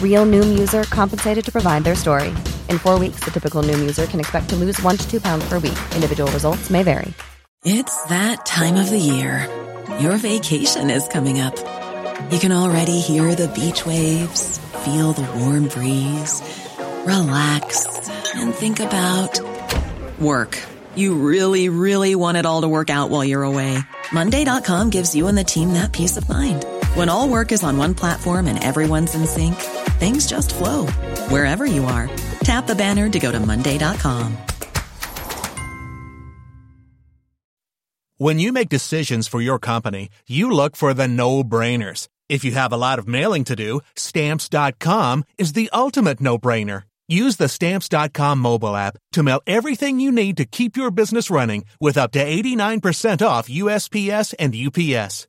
Real Noom user compensated to provide their story. In four weeks, the typical Noom user can expect to lose one to two pounds per week. Individual results may vary. It's that time of the year. Your vacation is coming up. You can already hear the beach waves, feel the warm breeze, relax, and think about work. You really, really want it all to work out while you're away. Monday.com gives you and the team that peace of mind. When all work is on one platform and everyone's in sync, things just flow wherever you are. Tap the banner to go to Monday.com. When you make decisions for your company, you look for the no brainers. If you have a lot of mailing to do, stamps.com is the ultimate no brainer. Use the stamps.com mobile app to mail everything you need to keep your business running with up to 89% off USPS and UPS.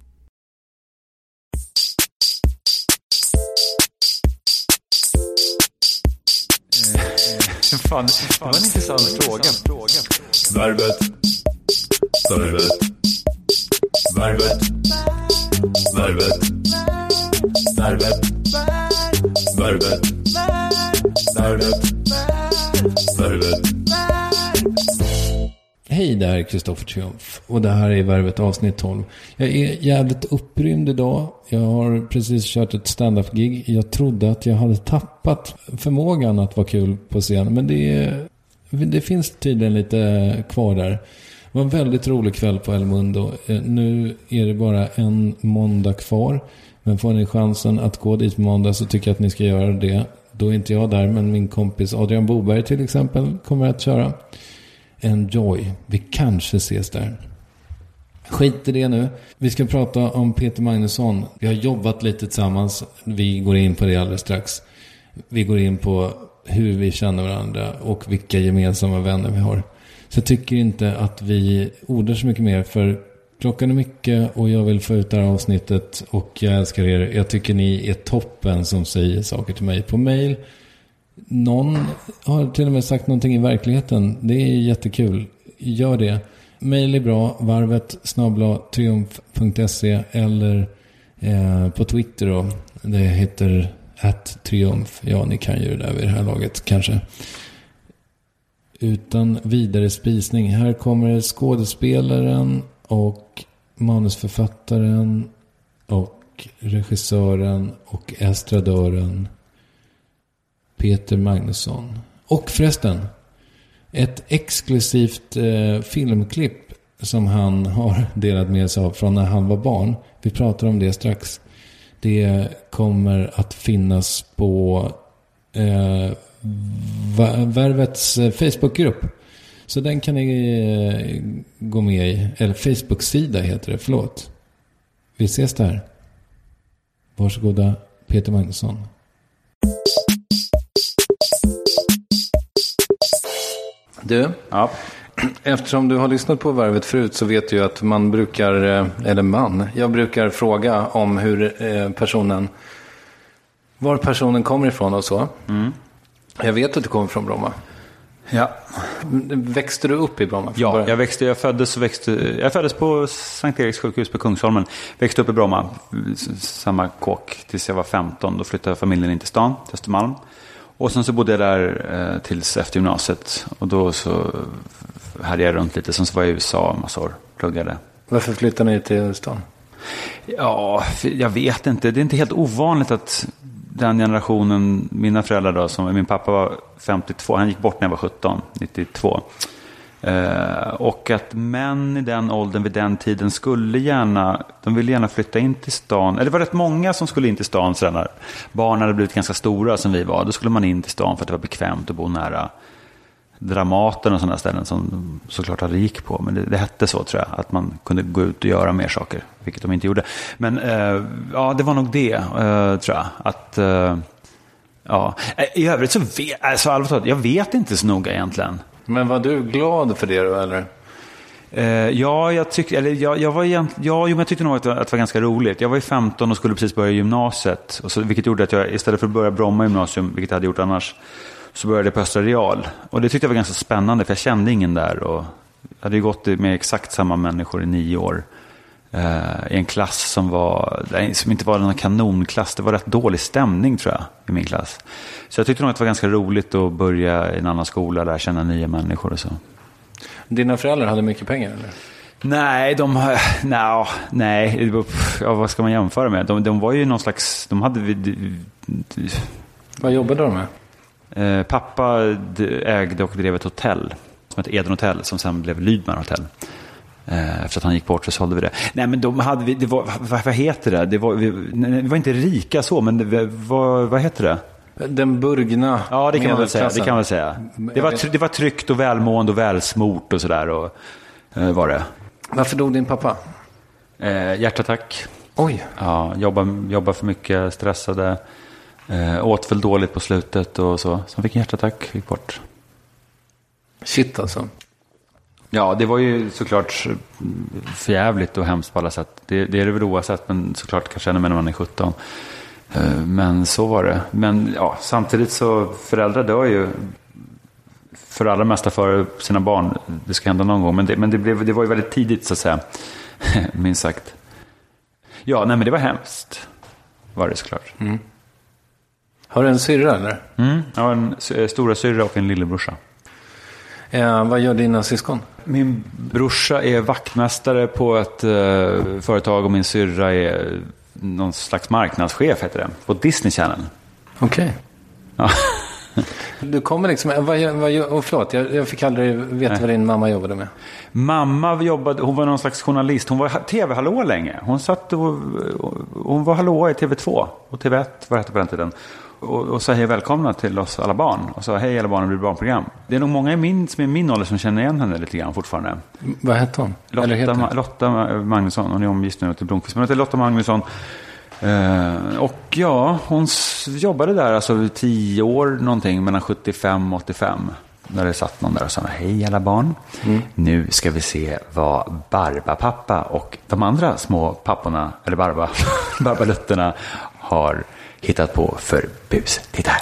Alltså, fan, det var en intressant fråga. Värvet. Värvet. Värvet. Värvet. Värvet. Värvet. Värvet. Värvet. Hej, det här är Kristoffer Triumf och det här är Värvet avsnitt 12. Jag är jävligt upprymd idag. Jag har precis kört ett stand-up-gig. Jag trodde att jag hade tappat förmågan att vara kul på scen. Men det, det finns tydligen lite kvar där. Det var en väldigt rolig kväll på El Mundo. Eh, nu är det bara en måndag kvar. Men får ni chansen att gå dit på måndag så tycker jag att ni ska göra det. Då är inte jag där, men min kompis Adrian Boberg till exempel kommer att köra. Enjoy. Vi kanske ses där. Skit i det nu. Vi ska prata om Peter Magnusson. Vi har jobbat lite tillsammans. Vi går in på det alldeles strax. Vi går in på hur vi känner varandra och vilka gemensamma vänner vi har. Så jag tycker inte att vi ordar så mycket mer för klockan är mycket och jag vill få ut det här avsnittet och jag älskar er. Jag tycker ni är toppen som säger saker till mig på mail. Någon har till och med sagt någonting i verkligheten. Det är jättekul. Gör det. Mail är bra. Varvet snabla triumf.se eller eh, på Twitter då. Det heter att triumf. Ja, ni kan ju det där vid det här laget kanske. Utan vidare spisning. Här kommer skådespelaren och manusförfattaren och regissören och estradören Peter Magnusson. Och förresten, ett exklusivt eh, filmklipp som han har delat med sig av från när han var barn. Vi pratar om det strax. Det kommer att finnas på eh, Värvets eh, Facebookgrupp. Så den kan ni eh, gå med i. Eller Facebook-sida heter det, förlåt. Vi ses där. Varsågoda Peter Magnusson. Du, Ja. eftersom du har lyssnat på Värvet förut så vet du ju att man brukar, eh, eller man, jag brukar fråga om hur eh, personen, var personen kommer ifrån och så. Jag vet att du kommer från Bromma. Ja. Växte du upp i Bromma? Ja, början? jag, växte, jag, föddes, och växte, jag föddes på Sankt Eriks sjukhus på Kungsholmen. Växte upp i Bromma, samma kåk, tills jag var 15. Då flyttade familjen in till stan, till Östermalm. Och sen så bodde jag där eh, tills efter gymnasiet. Och då så hade jag runt lite. Sen så var jag i USA en massa år, pluggade. Varför flyttade ni till stan? Ja, jag vet inte. Det är inte helt ovanligt att den generationen, mina föräldrar då, som min pappa var 52, han gick bort när jag var 17, 92. Eh, och att män i den åldern vid den tiden skulle gärna, de ville gärna flytta in till stan. Eller det var rätt många som skulle in till stan sen när barnen hade blivit ganska stora som vi var. Då skulle man in till stan för att det var bekvämt att bo nära Dramaten och sådana ställen som såklart aldrig gick på. Men det, det hette så tror jag, att man kunde gå ut och göra mer saker, vilket de inte gjorde. Men eh, ja, det var nog det, eh, tror jag. Att, eh, ja. Eh, I övrigt så vet, alltså, allvarligt jag vet inte så noga egentligen. Men var du glad för det då eller? Eh, ja, jag tyckte, eller jag, jag var egent, ja, jo, men jag tyckte nog att det, var, att det var ganska roligt. Jag var ju 15 och skulle precis börja gymnasiet. Och så, vilket gjorde att jag istället för att börja Bromma gymnasium, vilket jag hade gjort annars, så började jag på Östra Real. Och det tyckte jag var ganska spännande, för jag kände ingen där. Och jag hade ju gått med exakt samma människor i nio år. Eh, I en klass som, var, som inte var någon kanonklass. Det var rätt dålig stämning tror jag i min klass. Så jag tyckte nog att det var ganska roligt att börja i en annan skola, lära känna nya människor och så. Dina föräldrar hade mycket pengar eller? Nej, de... No, nej, ja, vad ska man jämföra med? De, de var ju någon slags... De hade... Vad jobbade de med? Eh, pappa ägde och drev ett hotell som hette Eden Hotel som sen blev Lydman Hotel. Eh, efter att han gick bort så sålde vi det. Nej, men de hade vi... Det var, vad, vad heter det? det var, vi, vi var inte rika så, men det, vad, vad heter det? Den burgna Ja, det kan man väl säga. Det kan man säga. Det, var, det var tryggt och välmående och välsmort och sådär. Och, eh, var det. Varför dog din pappa? Eh, hjärtattack. Oj, Ja, jobba, jobba för mycket, stressade. Eh, åt väl dåligt på slutet och så. Sen fick en hjärtattack, gick bort. shit alltså. Ja, det var ju såklart förjävligt och hemskt på alla sätt. Det, det är det väl oavsett, men såklart kanske ännu mer när man är 17. Eh, Men så var det. Men ja, samtidigt så, föräldrar dör ju för det allra mesta för sina barn. Det ska hända någon gång, men det, men det, blev, det var ju väldigt tidigt så att säga. Minst sagt. Ja, nej men det var hemskt. Var det såklart. Har du en syrra eller? Mm. Jag har en eh, stora syra och en lillebrorsa. Eh, vad gör dina syskon? Min brorsa är vaktmästare på ett eh, företag och min syrra är någon slags marknadschef heter det. På Disney Channel. Okej. Ja. Du kommer liksom, vad, vad, och förlåt, jag, jag fick aldrig veta vad din mamma jobbade med. Mamma jobbade, hon var någon slags journalist. Hon var tv-hallå länge. Hon satt och, hon var hallå i TV2 och TV1 vad det hette på den tiden. Och, och hej välkomna till oss alla barn. Och sa hej alla barn, det blir barnprogram. Det är nog många i min, som är min ålder som känner igen henne lite grann fortfarande. Vad hette hon? Eller heter Lotta, hon? Lotta Magnusson, hon är omgift nu till Blomqvist. Men hon heter Lotta Magnusson. Eh, och ja, hon jobbade där alltså tio år någonting, mellan 75 och 85. När det satt någon där och sa hej alla barn. Nu ska vi se vad Barbapappa och de andra små papporna, eller Barba, Barbalutterna har hittat på för bus. Titta här.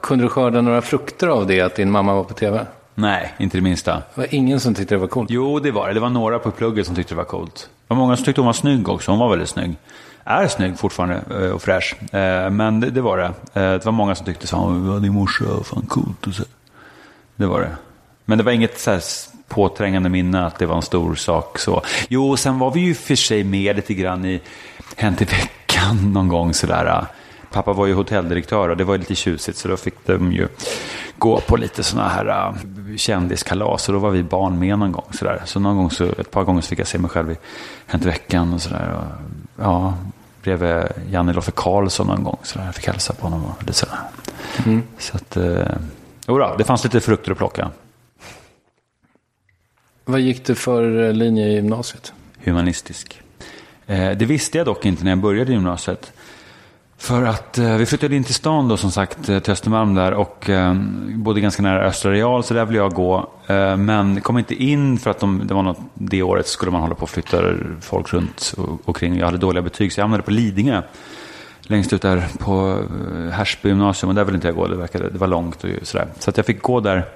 Kunde du skörda några frukter av det, att din mamma var på tv? Nej, inte det minsta. Det var ingen som tyckte det var coolt. Jo, det var det. Det var några på plugget som tyckte det var coolt. Det var många som tyckte hon var snygg också. Hon var väldigt snygg. Är snygg fortfarande eh, och fräsch. Eh, Men det, det var det. Eh, Det var många som tyckte så. Ja, din morsa, fan coolt. Och så. Det var det. Men det var inget så här påträngande minne att det var en stor sak. Så. Jo, sen var vi ju för sig med lite grann i Hänt i veckan någon gång sådär. Pappa var ju hotelldirektör och det var lite tjusigt så då fick de ju gå på lite sådana här äh, kändiskalas och då var vi barn med någon gång sådär. Så någon gång så, ett par gånger så fick jag se mig själv i Hänt veckan och sådär. Och, ja, bredvid Janne Loffe Karlsson någon gång sådär. Jag fick hälsa på honom och lite sådär. Så att, eh, jodå, det fanns lite frukter att plocka. Vad gick du för eh, linje i gymnasiet? humanistisk. Eh, det visste jag dock inte när jag började gymnasiet. För att eh, vi flyttade in till stan då som sagt, eh, till Östermalm där och eh, bodde ganska nära Östra Real så där ville jag gå. Eh, men kom inte in för att de, det var något, det året skulle man hålla på och flytta folk runt och, och kring. Jag hade dåliga betyg så jag hamnade på Lidingö. Längst ut där på eh, Härsby gymnasium och där ville inte jag gå, det, verkade, det var långt och sådär. Så att jag fick gå där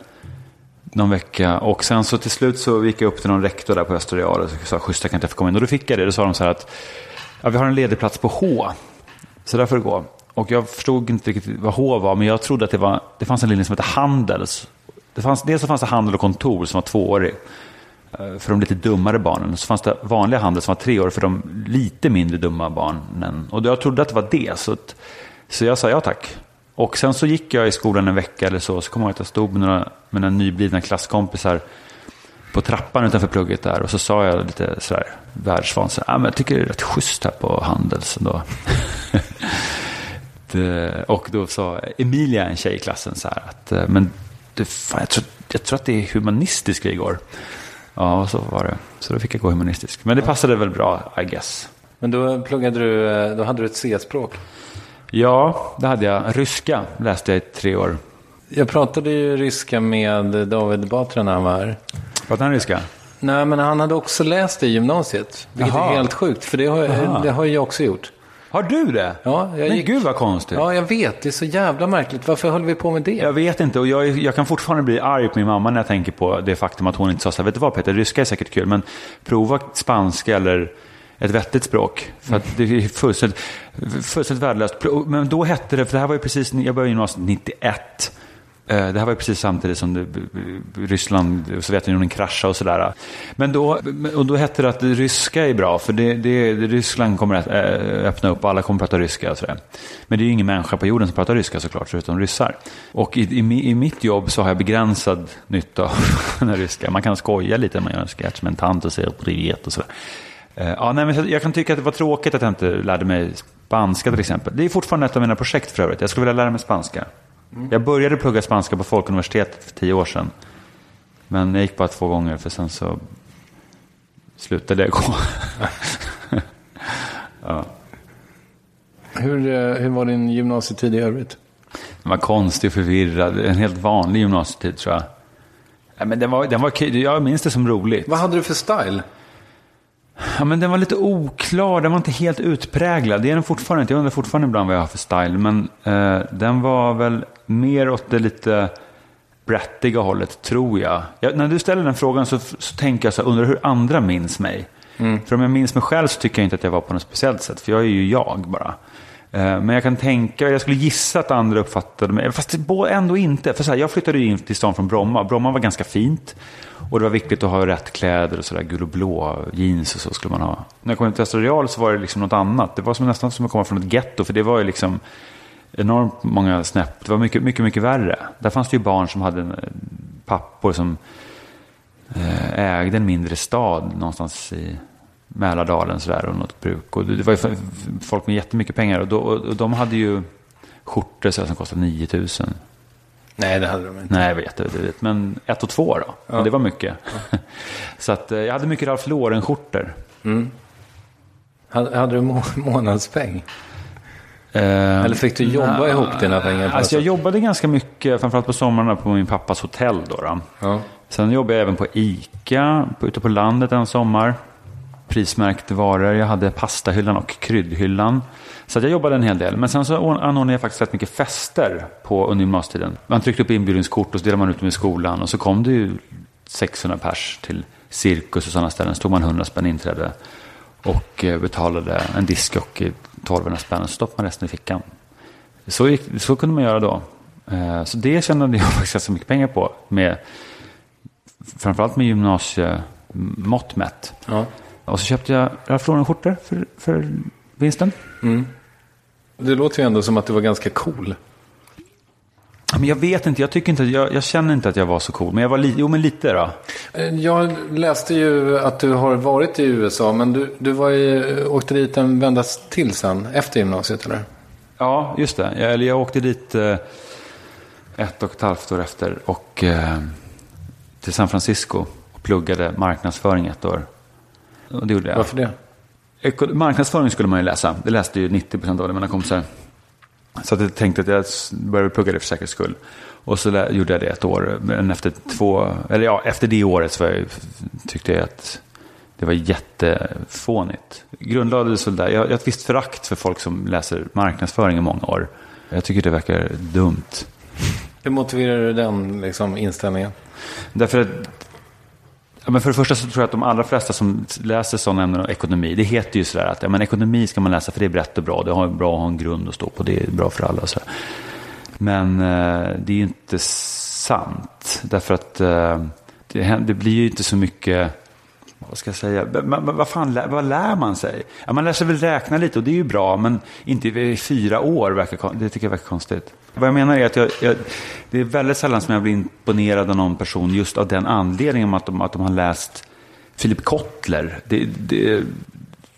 någon vecka. Och sen så till slut så gick jag upp till någon rektor där på Östra Real och sa schysst jag kan inte få komma in. Och då fick jag det. Då sa de så här att ja, vi har en ledig plats på H. Så där får det gå. Och jag förstod inte riktigt vad H var, men jag trodde att det, var, det fanns en linje som hette Handels. Det fanns, dels så fanns det handel och kontor som var tvåårig eh, för de lite dummare barnen. Så fanns det vanliga handel som var treårig för de lite mindre dumma barnen. Och jag trodde att det var det. Så, att, så jag sa ja tack. Och sen så gick jag i skolan en vecka eller så. Så kom jag att jag stod med några, några nyblivna klasskompisar på trappan utanför plugget där. Och så sa jag lite sådär världsvan. Så, ah, men jag tycker det är rätt schysst här på Handels ändå. det, och då sa Emilia, en tjej i klassen, så här att eh, men du, fan, jag, tror, jag tror att det är humanistisk vi går. Ja, så var det. Så då fick jag gå humanistisk. Men det passade väl bra, I guess. Men då pluggade du, eh, då hade du ett C-språk. Ja, det hade jag. Ryska läste jag i tre år. Jag pratade ju ryska med David Batra när han var här. Pratade han ryska? Nej, men han hade också läst det i gymnasiet. Vilket Jaha. är helt sjukt, för det har, Jaha. det har jag också gjort. Har du det? Ja, jag Men gick- gud vad konstigt. Ja, jag vet. Det är så jävla märkligt. Varför höll vi på med det? Jag vet inte och jag, jag kan fortfarande bli arg på min mamma när jag tänker på det faktum att hon inte sa så här, vet du vad Peter, ryska är säkert kul, men prova spanska eller ett vettigt språk. För att det är fullständigt, fullständigt värdelöst. Men då hette det, för det här var ju precis, jag började gymnasiet 91. Eh, det här var ju precis samtidigt som det, Ryssland och Sovjetunionen kraschade och sådär. Men då, och då hette det att ryska är bra, för det, det, Ryssland kommer att eh, öppna upp och alla kommer att prata ryska. Och sådär. Men det är ju ingen människa på jorden som pratar ryska såklart, förutom ryssar. Och i, i, i mitt jobb så har jag begränsad nytta av den här ryska. Man kan skoja lite när man gör en sketch med en tant och säger privet och sådär. Eh, Ja, nej, men jag- kan tycka att det var tråkigt att jag inte lärde mig spanska till exempel. Det är fortfarande ett av mina projekt för övrigt. Jag skulle vilja lära mig spanska. Jag började plugga spanska på Folkuniversitetet för tio år sedan. Men jag gick bara två gånger för sen så slutade jag gå. Hur, eh, hur var din gymnasietid i övrigt? Den var konstig och förvirrad. En helt vanlig gymnasietid tror jag. Ja, men den var, den var. Jag minns det som roligt. Vad hade du för style? Ja, men den var lite oklar, den var inte helt utpräglad. Det är den fortfarande inte. Jag undrar fortfarande ibland vad jag har för style. Men eh, den var väl mer åt det lite brattiga hållet, tror jag. jag när du ställer den frågan så, så tänker jag så här, undrar hur andra minns mig. För om jag minns mig själv så tycker jag inte att jag var på något speciellt sätt. För jag är ju jag bara. Eh, men jag kan tänka, jag skulle gissa att andra uppfattade mig, fast ändå inte. För så här, jag flyttade ju in till stan från Bromma. Bromma var ganska fint. Och det var viktigt att ha rätt kläder och sådär, gul och blå jeans och så skulle man ha. När jag kom till Östra Real så var det liksom något annat. Det var som nästan som att komma från ett getto, för det var ju liksom enormt många snäpp. Det var mycket, mycket, mycket värre. Där fanns det ju barn som hade eh, pappor som eh, ägde en mindre stad någonstans i Mälardalen sådär, och något bruk. Och det var ju folk med jättemycket pengar och, då, och de hade ju skjortor så här som kostade 9000. Nej, det hade de inte. Nej, vet, jag vet. Men ett och två då. Men det var mycket. så att, eh, jag hade mycket Ralph Lauren-skjortor. Hade, hade du må månadspeng? Eh, Eller fick du jobba nej, ihop dina pengar? Alltså jag jobbade ganska mycket, framförallt på somrarna, på min pappas hotell. Då, då. ja. Sen jobbade jag även på ICA, på, ute på landet en sommar. Prismärkt varor. Jag hade pastahyllan och kryddhyllan. Så att jag jobbade en hel del. Men sen så anordnade jag faktiskt rätt mycket fester på, under gymnasietiden. Man tryckte upp inbjudningskort och så delade man ut dem i skolan. Och så kom det ju 600 pers till cirkus och sådana ställen. Så tog man 100 spänn inträde. Och eh, betalade en diskjockey eh, 1200 spänn. Och så stoppade man resten i fickan. Så, gick, så kunde man göra då. Eh, så det tjänade jag faktiskt ganska mycket pengar på. Med, framförallt med gymnasiemått mätt. Ja. Och så köpte jag Ralph Lauren-skjortor för, för vinsten. Det låter ju ändå som att du var ganska cool. Men jag vet inte, jag, tycker inte, jag, jag känner inte att jag var så cool. Men jag var li, jo, men lite då. Eh, Jag läste ju att du har varit i USA, men du, du var ju, åkte dit en vända till sen, efter gymnasiet eller? Ja, just det. Jag, eller jag åkte dit eh, ett och ett halvt år efter och eh, till San Francisco och pluggade marknadsföring ett år. Och det gjorde jag. Varför det? Marknadsföring skulle man ju läsa. Det läste ju 90% av det, mina kompisar. Så att jag tänkte att jag började plugga det för säkerhets skull. Och så gjorde jag det ett år. Men efter två, eller ja, efter det året så jag, tyckte jag att det var jättefånigt. Grundlades väl där. Jag jag har ett visst förakt för folk som läser marknadsföring i många år. Jag tycker det verkar dumt. Hur motiverar du den liksom, inställningen? Därför att, ja, men för det första så tror jag att de allra flesta som läser sådana ämnen och ekonomi, det heter ju sådär att ja, men ekonomi ska man läsa för det är brett och bra, det är bra att ha en grund att stå på, det är bra för alla. och Så. Men eh, det är ju inte sant, därför att eh, det, det blir ju inte så mycket vad ska jag säga? Men, vad, fan, lär- vad lär man sig? Ja, man lär sig väl räkna lite och det är ju bra, men inte i fyra år. Verkar, det tycker jag verkar konstigt. Vad jag menar är att jag, jag, det är väldigt sällan som jag blir imponerad av någon person just av den anledningen att de, att de har läst Philip Kotler. Det, det,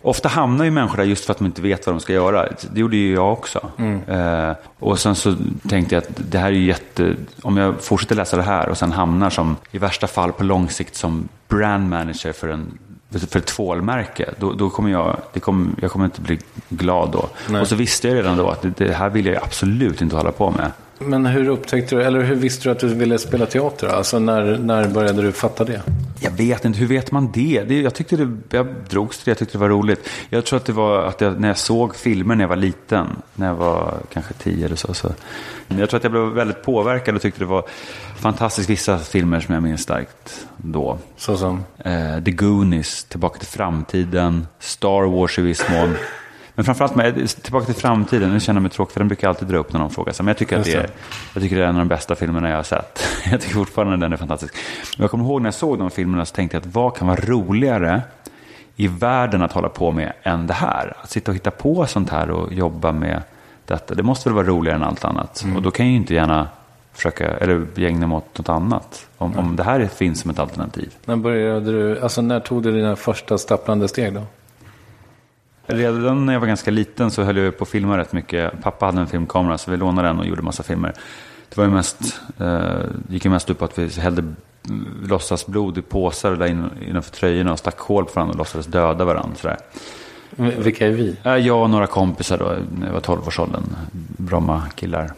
ofta hamnar ju människor där just för att de inte vet vad de ska göra. Det gjorde ju jag också. Eh, och sen så tänkte jag att det här är ju jätte... Om jag fortsätter läsa det här och sen hamnar som i värsta fall på lång sikt som brand manager för, en, för ett tvålmärke, då, då kommer jag, det kommer, jag kommer inte bli glad då. Nej. Och så visste jag redan då att det, det här vill jag absolut inte hålla på med. Men hur upptäckte du, eller hur visste du att du ville spela teater? Alltså när, när började du fatta det? Jag vet inte, hur vet man det? det jag, tyckte det jag drogs till det, jag tyckte det var roligt. Jag tror att det var att jag, när jag såg filmer när jag var liten, när jag var kanske tio eller så. så. Men jag tror att jag blev väldigt påverkad och tyckte det var fantastiskt vissa filmer som jag minns starkt då. Så som? Eh, The Goonies, Tillbaka till framtiden, Star Wars i viss mån. Men framförallt med Tillbaka till framtiden, nu känner jag mig tråkig för den brukar jag alltid dra upp när någon frågar sig. Men jag tycker, att det är, jag tycker det är en av de bästa filmerna jag har sett. Jag tycker fortfarande den är fantastisk. Men jag kommer ihåg när jag såg de filmerna så tänkte jag att vad kan vara roligare i världen att hålla på med än det här? Att sitta och hitta på sånt här och jobba med detta. Det måste väl vara roligare än allt annat. Och då kan jag ju inte gärna försöka, eller ägna mig åt något annat. Om, om det här finns som ett alternativ. När började du, alltså när tog du dina första stapplande steg då? Redan när jag var ganska liten så höll jag på att filma rätt mycket. Pappa hade en filmkamera så vi lånade den och gjorde massa filmer. Det var ju mest, eh, gick ju mest ut på att vi hällde mm, låtsasblod i påsar där in, innanför tröjorna och stack hål på varandra och låtsades döda varandra. Sådär. Vilka är vi? Eh, Jag och några kompisar då, när jag var 12-årsåldern, Bromma-killar.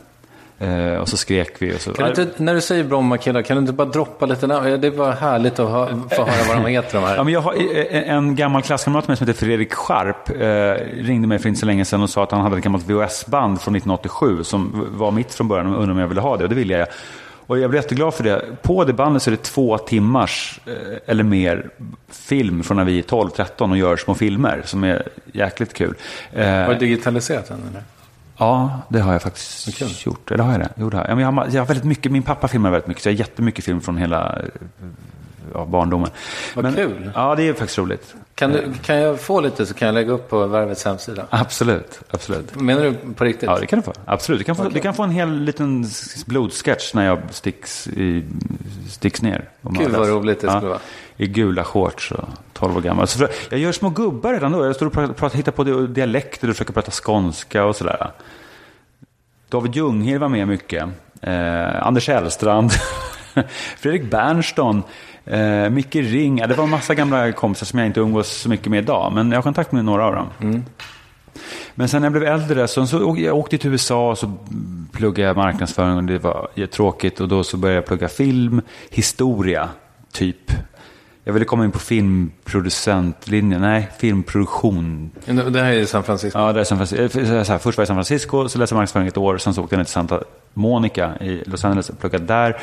Eh, och så skrek vi. Och så, Kan du inte, när du säger Bromma killar, kan du inte bara droppa lite namn? Det är bara härligt att ha, få höra vad de heter de här. Ja, men jag har, eh, en gammal klasskamrat med som heter Fredrik Scharp eh, ringde mig för inte så länge sedan och sa att han hade ett gammalt VHS-band från 1987 som var mitt från början och undrade om jag ville ha det och det ville jag. Och jag blev jätteglad för det. På det bandet så är det två timmars eh, eller mer film från när vi är 12-13 och gör små filmer som är jäkligt kul. Eh, Har du digitaliserat den eller? Ja, det har jag faktiskt kul. gjort. Eller har jag det? Jo, det har jag. Jag, har, jag har väldigt mycket, min pappa filmar väldigt mycket, så jag har jättemycket film från hela, av barndomen. Vad kul. Ja, det är faktiskt roligt. Kan, du, kan jag få lite så kan jag lägga upp på Värvets hemsida. Absolut, absolut. Menar du på riktigt? Ja, det kan du få. Absolut. Du kan få, du kan få en hel liten blodsketch när jag sticks, i, sticks ner. Gud, vad roligt det skulle vara. I gula shorts och 12 år gammal. Så jag gör små gubbar redan då. Jag står och pratar, pratar, hittar på di- dialekter och försöker prata skånska och sådär. David Ljunghill var med mycket. Eh, Anders Hellstrand. Fredrik Bernstad. Eh, Micke Ring. Ja, det var en massa gamla kompisar som jag inte umgås så mycket med idag. Men jag har kontakt med några av dem. Men sen när jag blev äldre så, så jag åkte till USA och så pluggade jag marknadsföring och det var jättetråkigt. Och då så började jag plugga film, historia, typ. Jag ville komma in på filmproducentlinjen, nej, filmproduktion. Det här är i San Francisco. Ja, det är San Francisco. eh, först var jag i San Francisco, så läste jag marknadsföring ett år, sen så åkte jag ner till Santa Monica i Los Angeles och pluggade där.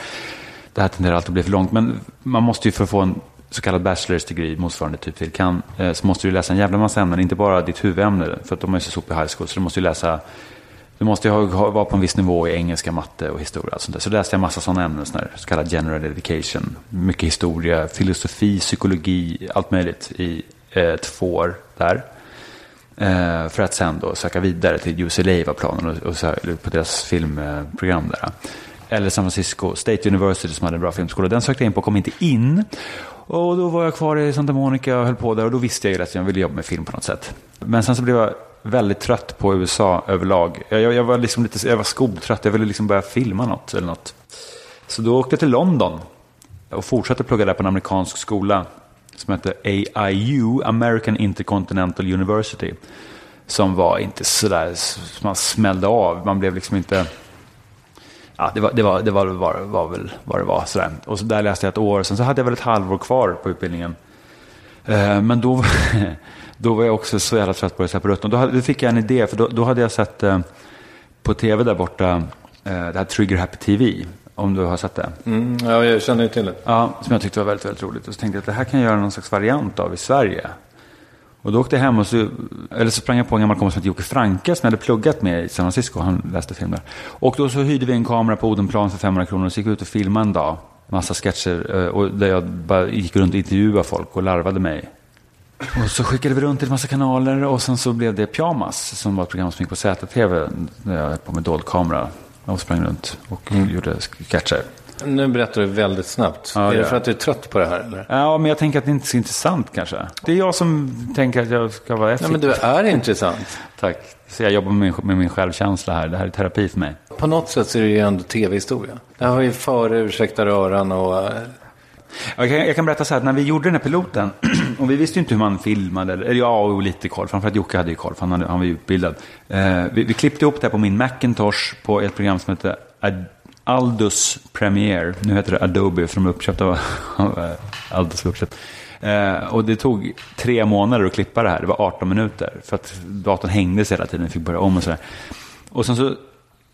Det här tenderar alltid att bli för långt, men man måste ju för att få en så kallad bachelor's degree, motsvarande typ till kan, eh, så måste du läsa en jävla massa ämnen, inte bara ditt huvudämne, för att de är så sopiga i high school, så du måste ju läsa du måste ju ha, ha, vara på en viss nivå i engelska, matte och historia. och Sånt där. Så läste jag massa sådana ämnen, sån så kallad general education. Mycket historia, filosofi, psykologi, allt möjligt i eh, två år där. Eh, för att sen då söka vidare till UCLA var planen och, och så på deras filmprogram där. Eller San Francisco State University som hade en bra filmskola. Den sökte jag in på och kom inte in. Och då var jag kvar i Santa Monica och höll på där och då visste jag ju att jag ville jobba med film på något sätt. Men sen så blev jag väldigt trött på USA överlag. Jag, jag, jag var liksom lite, jag var skoltrött, jag ville liksom börja filma något eller något. Så då åkte jag till London och fortsatte plugga där på en amerikansk skola som hette AIU, American Intercontinental University. Som var inte sådär, man smällde av, man blev liksom inte... Ja, det var, det var, det var, var, var väl vad det var. Sådär. Och så där läste jag ett år, sen så hade jag väl ett halvår kvar på utbildningen. Eh, Men då, då var jag också så jävla trött på det på rutten. Då, hade, då fick jag en idé, för då, då hade jag sett eh, på tv där borta, eh, det här Trigger Happy TV, om du har sett det. Mm, ja, jag känner ju till det. Ja, som jag tyckte var väldigt, väldigt roligt. Och så tänkte jag att det här kan jag göra någon slags variant av i Sverige. Och då åkte jag hem och så, eller så sprang jag på en gammal kompis som hette Jocke Franke som jag hade pluggat med i San Francisco. Han läste film där. Och då så hyrde vi en kamera på Odenplan för 500 kronor och så gick vi ut och filmade en dag. Massa sketcher eh, och där jag bara gick runt och intervjuade folk och larvade mig. Och så skickade vi runt till en massa kanaler och sen så blev det Pyjamas som var ett program som gick på ZTV där jag höll på med dold kamera och sprang runt och gjorde sketcher. Nu berättar du väldigt snabbt. Ja, är det för att du är trött på det här eller? Ja, men jag tänker att det inte är så intressant kanske. Det är jag som tänker att jag ska vara Nej, effektiv. men du är intressant. Tack. Så jag jobbar med min, med min självkänsla här. Det här är terapi för mig. På något sätt så är det ju ändå tv-historia. Det här var ju före Ursäkta röran och... eh, Jag kan, jag kan berätta så här, att när vi gjorde den här piloten, och vi visste ju inte hur man filmade, eller ja, och lite koll, framförallt Jocke hade ju koll, för han, hade, han var ju utbildad. Eh, vi, vi klippte ihop det här på min Macintosh på ett program som heter Ad- Aldus Premiere. Nu heter det Adobe, för de är uppköpta av eh, Aldus. uppköpt. Eh, och det tog tre månader att klippa det här, det var 18 minuter, för att datorn hängde hela tiden, vi fick börja om och sådär. Och sen så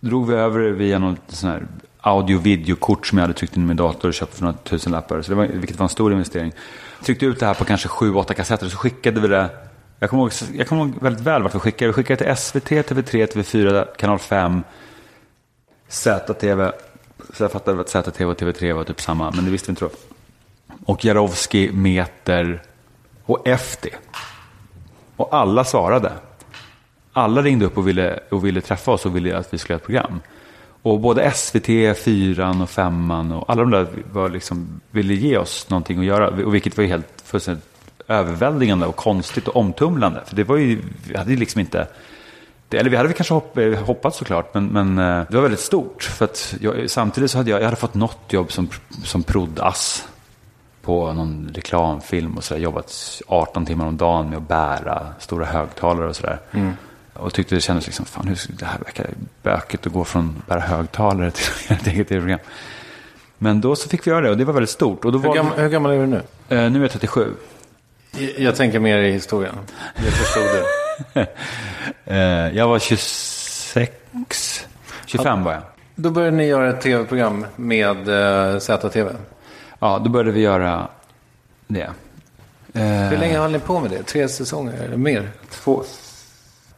drog vi över det via något sån här audio-videokort som jag hade tryckt in i min dator och köpt för några tusenlappar. Så det var, vilket var en stor investering. Tryckte ut det här på kanske sju, åtta kassetter och så skickade vi det. Jag kommer ihåg, jag kommer ihåg väldigt väl vart vi skickade. Vi skickade till SVT, TV3, TV4, Kanal 5, ZTV. Så jag fattade att ZTV och TV3 var typ samma, men det visste vi inte då. Och Jarowski, Meter och FD. Och alla svarade. Alla ringde upp och ville, och ville träffa oss och ville att vi skulle göra ett program. Och både SVT, fyran och femman och alla de där var liksom, ville ge oss någonting att göra. Och vilket var ju helt fullständigt överväldigande och konstigt och omtumlande. För det var ju, vi hade ju liksom inte, det, eller vi hade väl kanske hopp, eh, hoppats såklart, men, men eh, det var väldigt stort. För att jag, samtidigt så hade jag, jag hade fått något jobb som, som prodd-ass på någon reklamfilm och så där, jobbat 18 timmar om dagen med att bära stora högtalare och sådär. Och tyckte det kändes liksom, fan hur, det här verkar bökigt att gå från att bära högtalare till ett eget tv-program. Men då så fick vi göra det och det var väldigt stort. Och då Hur, var, gammal, hur gammal är du nu? eh, nu är jag 37. Jag- Jag tänker mer i historien. Jag förstod det. Eh, jag var 26, 25 var jag. Då började ni göra ett tv-program med uh, ZTV. Ja, då började vi göra det. Eh, Hur länge höll ni på med det? Tre säsonger eller mer? Två,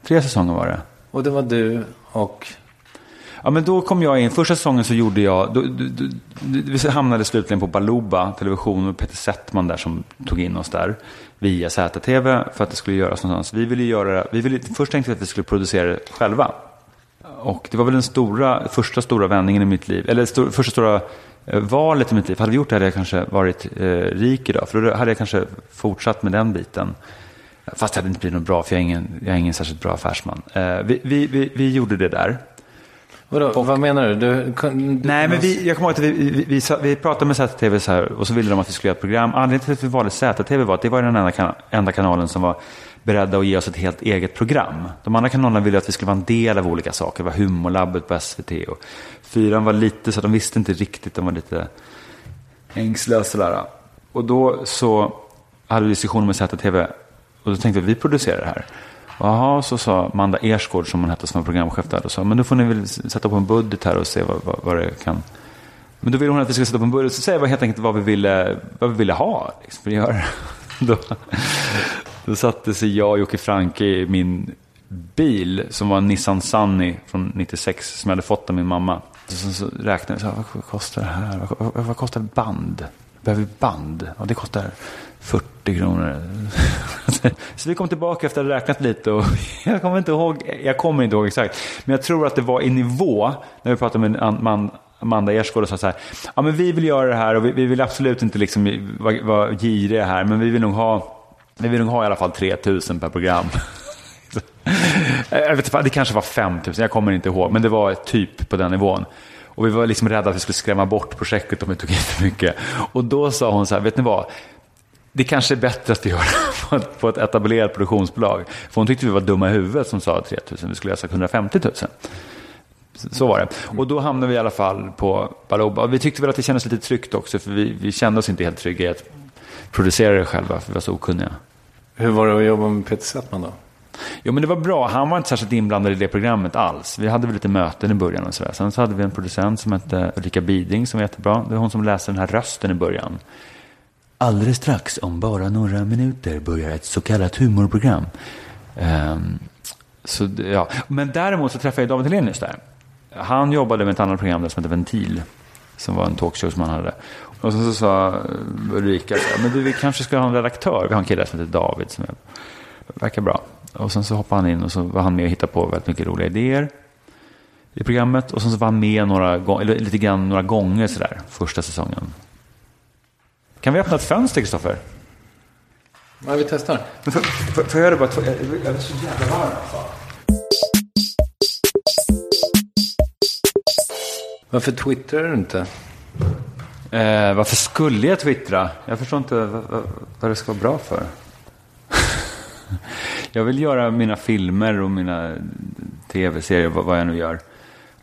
tre säsonger var det. Och det var du och... Ja, men då kom jag in. Första säsongen så gjorde jag, då, då, då, vi hamnade slutligen på Baluba television och Peter Settman där som tog in oss där via ZTV för att det skulle göras någonstans. Vi ville göra, vi ville, först tänkte vi att vi skulle producera det själva. Och det var väl den stora, första stora vändningen i mitt liv, eller stor, första stora eh, valet i mitt liv. Hade vi gjort det hade jag kanske varit eh, rik idag, för då hade jag kanske fortsatt med den biten. Fast det hade inte blivit något bra, för jag är ingen, jag är ingen särskilt bra affärsman. Eh, vi, vi, vi, vi gjorde det där. Vadå, vad menar du? du, kan, Nej, men vi, jag kommer ihåg att vi, vi, vi, vi pratade med ZTV så här och så ville de att vi skulle göra ett program. Anledningen till att vi valde ZTV var att det var den enda, kan, enda kanalen som var beredda att ge oss ett helt eget program. De andra kanalerna ville att vi skulle vara en del av olika saker. Det var Humorlabbet på SVT och Fyran var lite så de visste inte riktigt. De var lite ängsliga och sådär. Och då så hade vi diskussioner med ZTV och då tänkte vi att vi producerar det här. Jaha, så sa Amanda Ersgård som hon hette som var programchef där. Och sa, men då får ni väl sätta på en budget här och se vad, vad, vad det kan. Men då ville hon att vi skulle sätta på en budget. Så säger jag helt enkelt vad vi ville, vad vi ville ha. Liksom, för att göra. då, då satte sig jag och Jocke Franke i min bil som var en Nissan Sunny från 96 som jag hade fått av min mamma. Så, så, räknade vi, så, här, vad kostar det här? Vad, vad, vad kostar band? Behöver vi band? Ja, det kostar 40 kronor. så vi kom tillbaka efter att ha räknat lite och jag kommer inte ihåg, jag kommer inte ihåg exakt. Men jag tror att det var i nivå när vi pratade med man, Amanda Ersgård och sa så här, ja men vi vill göra det här och vi, vi vill absolut inte liksom vara, vara giriga här, men vi vill nog ha, vi vill nog ha i alla fall 3000 per program. Jag vet, inte, det kanske var 5000, jag kommer inte ihåg, men det var typ på den nivån. Och vi var liksom rädda att vi skulle skrämma bort projektet om vi tog in för mycket. Och då sa hon så här, vet ni vad? Det kanske är bättre att vi gör det på ett, etablerat produktionsbolag. För hon tyckte vi var dumma i huvudet som sa 3000, vi skulle ha sagt 150 000. Så var det. Och då hamnade vi i alla fall på Baluba. Och vi tyckte väl att det kändes lite tryggt också, för vi, vi kände oss inte helt trygga i att producera det själva, för vi var så okunniga. Hur var det att jobba med Peter Settman då? Jo, men det var bra. Han var inte särskilt inblandad i det programmet alls. Vi hade väl lite möten i början och sådär. Sen så hade vi en producent som hette Ulrika Biding som var jättebra. Det är hon som läser den här rösten i början. Alldeles strax, om bara några minuter, börjar ett så kallat humorprogram. Um, så, ja. Men däremot så träffade jag David Hellenius där. Han jobbade med ett annat program där som hette Ventil. Som var en talkshow som han hade. Och så, så sa Ulrika, men du, vi kanske ska ha en redaktör. Vi har en kille som heter David som är, verkar bra. Och sen så hoppade han in och så var han med och hittade på väldigt mycket roliga idéer i programmet. Och sen så var han med några, eller lite grann några gånger sådär, första säsongen. Kan vi öppna ett fönster, Kristoffer? Ja, vi testar. Får jag göra det bara två? Jag är så jävla varm alltså. Varför twittrar du inte? Eh, varför skulle jag twittra? Jag förstår inte vad, vad, vad det ska vara bra för. jag vill göra mina filmer och mina tv-serier, vad, vad jag nu gör.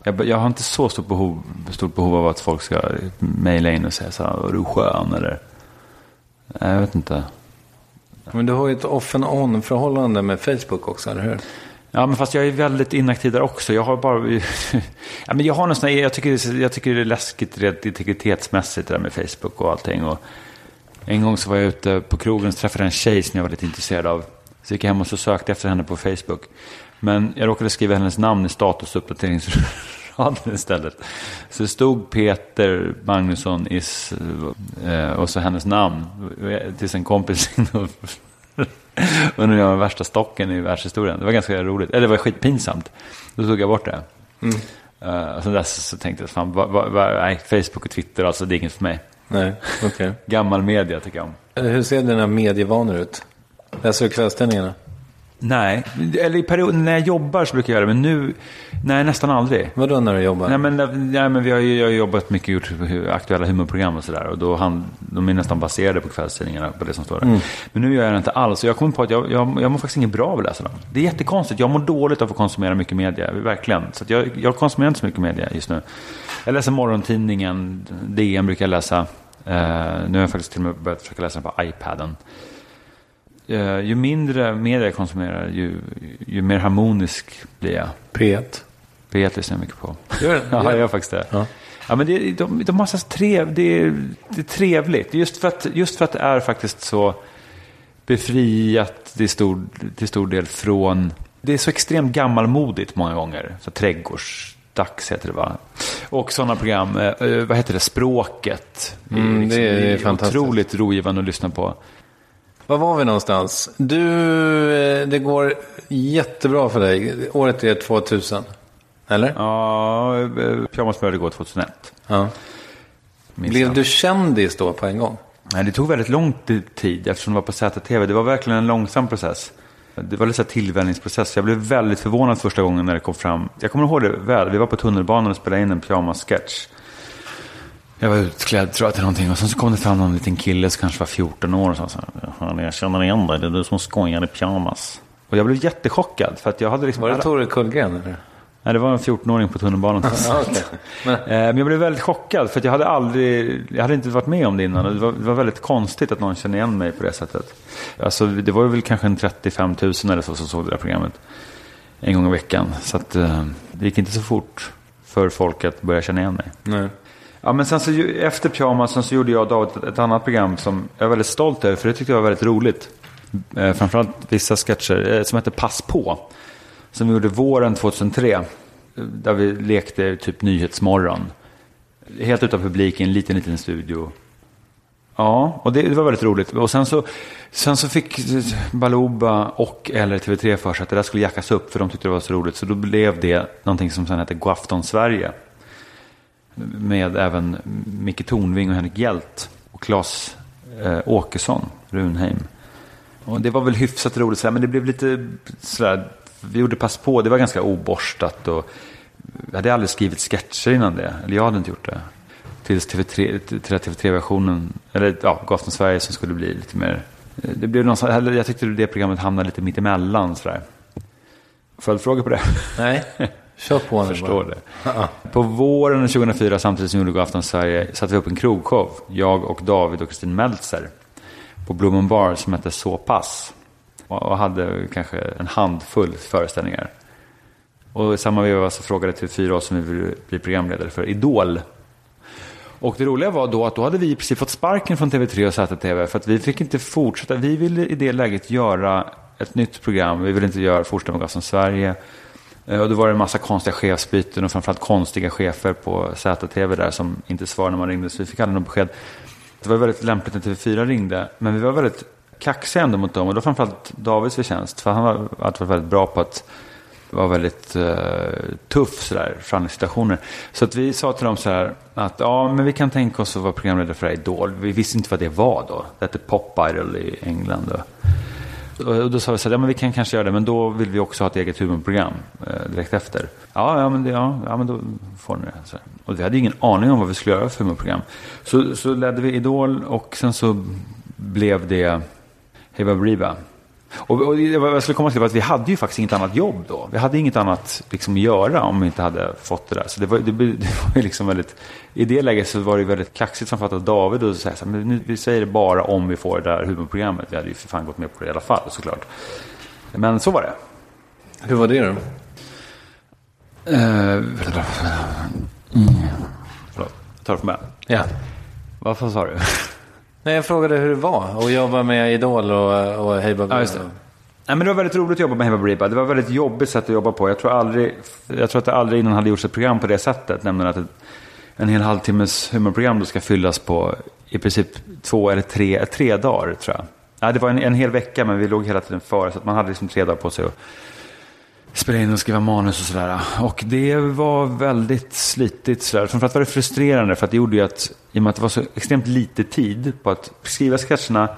Jag, jag har inte så stort behov, stort behov av att folk ska mejla in och säga så här, är du skön eller? Jag vet inte. Men du har ju ett off and on förhållande med Facebook också, eller hur? Ja, men fast jag är väldigt inaktiv där också. Jag har bara... ja, men jag har nästan... Jag tycker, jag tycker det är läskigt rent integritetsmässigt det där med Facebook och allting. Och en gång så var jag ute på krogen och träffade en tjej som jag var lite intresserad av. Så gick jag hem och så sökte efter henne på Facebook. Men jag råkade skriva hennes namn i statusuppdateringsraden istället. Så det stod Peter Magnusson is, eh, och så hennes namn. Tills en kompis Undrar om jag var värsta stocken i världshistorien. Det var ganska roligt. Eller det var skitpinsamt. Då tog jag bort det. Eh, och sen dess så tänkte jag, fan, va, va, va, nej, Facebook och Twitter, alltså det är inget för mig. Nej, okej. Gammal media tycker jag om. Hur ser dina medievanor ut? Läser du kvällstidningarna? Nej, eller i perioden när jag jobbar så brukar jag göra det, men nu, nej nästan aldrig. Vadå när du jobbar? Nej men, nej, men vi har jag har jobbat mycket, gjort aktuella humorprogram och sådär. Och då han, de är nästan baserade på kvällstidningarna, på det som står där. Men nu gör jag det inte alls. Och jag kommer på att jag, jag, jag mår faktiskt inget bra av att läsa dem. Det är jättekonstigt. Jag mår dåligt av att konsumera mycket media, verkligen. Så jag, jag konsumerar inte så mycket media just nu. Jag läser morgontidningen, DN brukar jag läsa. Eh, nu har jag faktiskt till och med börjat försöka läsa den på iPaden. Eh, ju mindre media jag konsumerar, ju, ju mer harmonisk blir jag. P1. P1 lyssnar jag mycket på. Gör det? Ja, jag gör faktiskt det. Ja. Ja. men det, de, de har så trev, det, är, det är trevligt. Just för, att, just för att det är faktiskt så befriat till stor, till stor del från... Det är så extremt gammalmodigt många gånger. Så trädgårds, Dags heter det va? Och sådana program, eh, eh, vad heter det, Språket. Mm, det är liksom- fantastiskt. Otroligt rogivande att lyssna på. Var var vi någonstans? Du, eh, det går jättebra för dig. Året är 2000. Eller? Ja, eh, Pyjamas började gå 2001. Ja. Blev du kändis då på en gång? Nej, det tog väldigt lång tid eftersom det var på ZTV. Det var verkligen en långsam process. Det var lite så tillvänjningsprocess. Jag blev väldigt förvånad första gången när det kom fram. Jag kommer ihåg det väl. Vi var på tunnelbanan och spelade in en pyjamas-sketch. Jag var utklädd tror jag till någonting och sen så kom det fram någon liten kille som kanske var 14 år och sa så här. "Fan, Jag känner igen dig, det är du som skojar i pyjamas. Och jag blev jättechockad för att jag hade liksom... Var det Tore Kullgren? Eller? Nej, det var en 14-åring på tunnelbanan. Men, Eh, Men jag blev väldigt chockad för att jag hade aldrig, jag hade inte varit med om det innan. Det, var, det var väldigt konstigt att någon kände igen mig på det sättet. Alltså, det var väl kanske en 35 000 eller så som såg det där programmet en gång i veckan. Så att, eh, det gick inte så fort för folk att börja känna igen mig. nej. Ja, men sen så, efter pyjamasen så gjorde jag och David ett, annat program som jag är väldigt stolt över, för det tyckte jag var väldigt roligt. Eh, framförallt vissa sketcher eh, som heter Pass på, som vi gjorde våren 2003. Eh, där vi lekte typ Nyhetsmorgon. Helt utan publik i en liten, liten studio. Ja, och det, det var väldigt roligt. Och sen så, sen så fick Baluba och eller TV3 för sig att det där skulle jackas upp, för de tyckte det var så roligt. Så då blev det någonting som sen hette Godafton Sverige med även Micke Tornving och Henrik Hjält och Claes eh, Åkesson, Runheim. Och det var väl hyfsat roligt, sådär, men det blev lite sådär, vi gjorde pass på, det var ganska oborstat och jag hade aldrig skrivit sketcher innan det, eller jag hade inte gjort det. Tills TV3, till TV3-versionen, eller ja, Gafton Sverige som skulle bli lite mer, eh, det blev någon, sån- eller jag tyckte det programmet hamnade lite mittemellan sådär. Följdfrågor på det? nej, kör på nu förstår bara. det. På våren 2004, samtidigt som Godafton Sverige, satte vi upp en krogshow. Jag och David och Kristin Meltzer. På Blommen Bar som hette Så pass. Och hade kanske en handfull föreställningar. Och i samma veva så frågade TV4 oss om vi ville bli programledare för Idol. Och det roliga var då att då hade vi precis fått sparken från TV3 och ZTV för att vi fick inte fortsätta. Vi ville i det läget göra ett nytt program. Vi ville inte göra fortsätta med Gas Sverige. Eh, och då var det en massa konstiga chefsbyten och framförallt konstiga chefer på ZTV där som inte svarade när man ringde. Så vi fick aldrig något besked. Det var väldigt lämpligt när TV4 ringde. Men vi var väldigt kaxiga ändå mot dem. Och det var framförallt Davids förtjänst. För han var alltid varit väldigt bra på att vara väldigt uh, tuff sådär, förhandlingssituationer. Så att vi sa till dem så här att ja, men vi kan tänka oss att vara programledare för Idol. Vi visste inte vad det var då. Det hette Pop Idol i England. Då. Och då sa vi så här, ja men vi kan kanske göra det, men då vill vi också ha ett eget humorprogram eh, direkt efter. Ja, ja, men, det, ja, ja, men då får ni det. Så. Och vi hade ingen aning om vad vi skulle göra för humorprogram. Så, så ledde vi Idol och sen så blev det Heba Baberiba. Och, och jag skulle komma till att vi hade ju faktiskt inget annat jobb då. Vi hade inget annat liksom, att göra om vi inte hade fått det där. Så det var, det, det var liksom väldigt, i det läget så var det väldigt kaxigt som fattat David och säga så här, men nu, vi säger det bara om vi får det där humorprogrammet. Vi hade ju för fan gått med på det i alla fall såklart. Men så var det. Hur var det då? Eh, förlåt, jag tar det från början. Ja. Varför sa du? Nej, jag frågade hur det var att jobba med Idol och, och Hey Baberiba. Ja, just det. Nej, men det var väldigt roligt att jobba med Hey Baberiba. Det var ett väldigt jobbigt sätt att jobba på. Jag tror, aldrig, jag tror att det aldrig innan hade gjorts ett program på det sättet. Nämligen att ett, en hel halvtimmes humorprogram då ska fyllas på i princip två eller tre, tre dagar tror jag. Ja, det var en, en hel vecka men vi låg hela tiden före så att man hade liksom tre dagar på sig att spela in och skriva manus och sådär. Och det var väldigt slitigt sådär. Framförallt var det frustrerande för att det gjorde ju att, i och med att det var så extremt lite tid på att skriva sketcherna,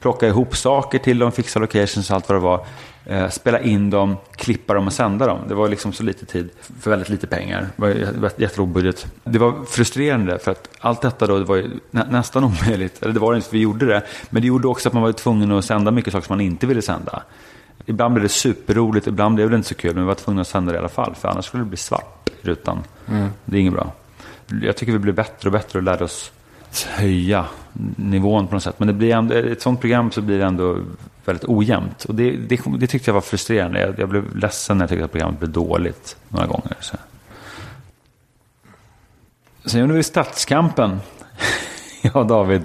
plocka ihop saker till dem, fixa locations och allt vad det var. Eh, spela in dem, klippa dem och sända dem. Det var liksom så lite tid för väldigt lite pengar. Det var jättelåg budget. Det var frustrerande för att allt detta då det var ju nä nästan omöjligt. Eller det var det inte för vi gjorde det. Men det gjorde också att man var tvungen att sända mycket saker som man inte ville sända. Ibland blev det superroligt, ibland blev det inte så kul. Men vi var tvungna att sända det i alla fall. För annars skulle det bli svart i rutan. Det är inget bra. Jag tycker vi blev bättre och bättre och lärde oss höja nivån på något sätt. Men det blir ändå, ett sånt program så blir det ändå väldigt ojämnt. Och det, det, det tyckte jag var frustrerande. Jag, jag blev ledsen när jag tyckte att programmet blev dåligt några gånger. Så. Sen gjorde vi Stadskampen, jag och David,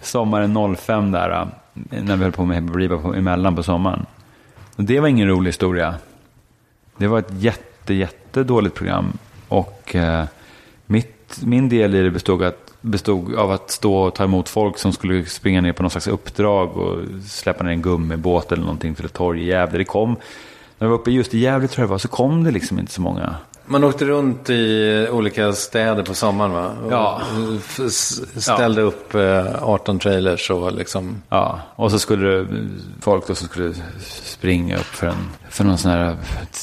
sommaren 05 där, äh, när vi höll på med på, emellan på sommaren. Och det var ingen rolig historia. Det var ett jätte, jätte dåligt program. Och eh, mitt, min del i det bestod, att, bestod av att stå och ta emot folk som skulle springa ner på någon slags uppdrag och släppa ner en gummibåt eller någonting till ett torg i Gävle. Det kom, när vi var uppe just i Gävle tror jag det var, så kom det liksom inte så många. Man åkte runt i olika städer på sommaren va? Och Ja. Ställde upp eh, 18 trailers och liksom. Ja, och så skulle det, folk då som skulle springa upp för, en, för någon sån här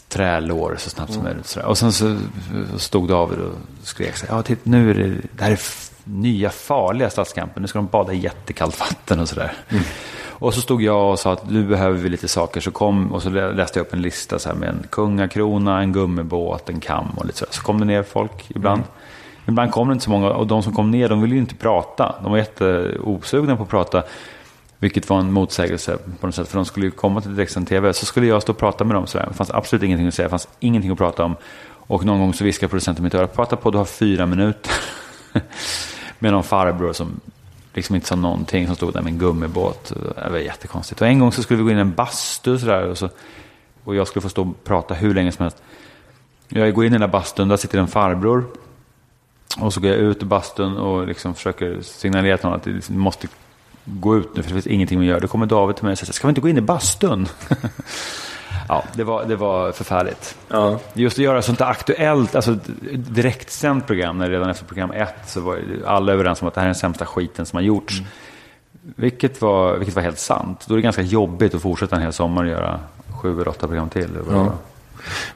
trälår så snabbt som möjligt. sådär. Och sen så stod David och skrek så här, ja, titt, nu är det, det här är nya farliga stadskampen, nu ska de bada i jättekallt vatten och sådär. Och så stod jag och sa att nu behöver vi lite saker, så kom, och så läste jag upp en lista så här med en kungakrona, en gummibåt, en kam och lite så. Så kom det ner folk ibland. Ibland kom det inte så många och de som kom ner de ville ju inte prata. De var jätteosugna på att prata. Vilket var en motsägelse på något sätt. För de skulle ju komma till direktsänd tv. Så skulle jag stå och prata med dem. Sådär. Det fanns absolut ingenting att säga. Det fanns ingenting att prata om. Och någon gång så viskade producenten i mitt öra. Prata på, du har fyra minuter. med någon farbror som liksom inte sa någonting. Som stod där med en gummibåt. Det var jättekonstigt. Och en gång så skulle vi gå in i en bastu och sådär. Och, så, och jag skulle få stå och prata hur länge som helst. Jag går in i den där bastun. Där sitter en farbror. Och så går jag ut ur bastun och liksom försöker signalera till honom att det liksom måste gå ut nu för det finns ingenting att göra. Då kommer David till mig och säger, ska vi inte gå in i bastun? ja, det var, det var förfärligt. Ja. Just att göra sånt där aktuellt, alltså direktsänt program, när redan efter program ett så var alla överens om att det här är den sämsta skiten som har gjorts. Vilket, var, vilket var helt sant. Då är det ganska jobbigt att fortsätta en hel sommar och göra sju eller åtta program till. Ja.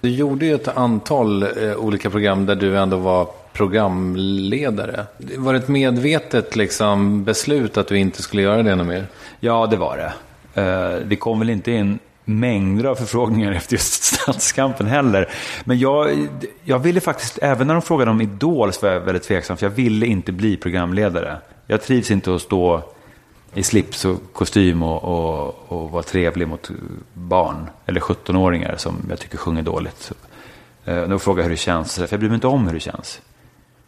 Du gjorde ju ett antal eh, olika program där du ändå var programledare. Var det ett medvetet liksom, beslut att du inte skulle göra det något mer? Ja, det var det. Eh, Det kom väl inte in mängder av förfrågningar efter just Stadskampen heller. Men jag, jag ville faktiskt, även när de frågade om Idol så var jag väldigt tveksam. För jag ville inte bli programledare. Jag trivs inte att stå i slips och kostym och, och, och vara trevlig mot barn. Eller 17-åringar som jag tycker sjunger dåligt. Eh, de frågade jag hur det känns. För jag bryr mig inte om hur det känns.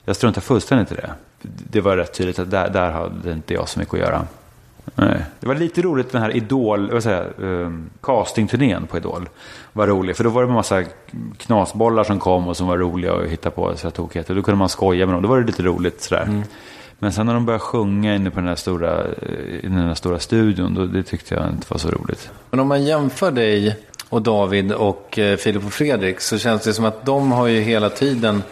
Jag struntar fullständigt i det. Det var rätt tydligt att där, där hade inte jag så mycket att göra. Nej. Det var lite roligt den här Idol, vad säger um, castingturnén på Idol. Var rolig, för då var det en massa knasbollar som kom och som var roliga att hitta på. Så tokigheter. Då kunde man skoja med dem, då var det lite roligt sådär. Men sen när de började sjunga inne på den här stora, eh, i den här stora studion, då, det tyckte jag inte var så roligt. Men om man jämför dig och David och eh, Filip och Fredrik så känns det som att de har ju hela tiden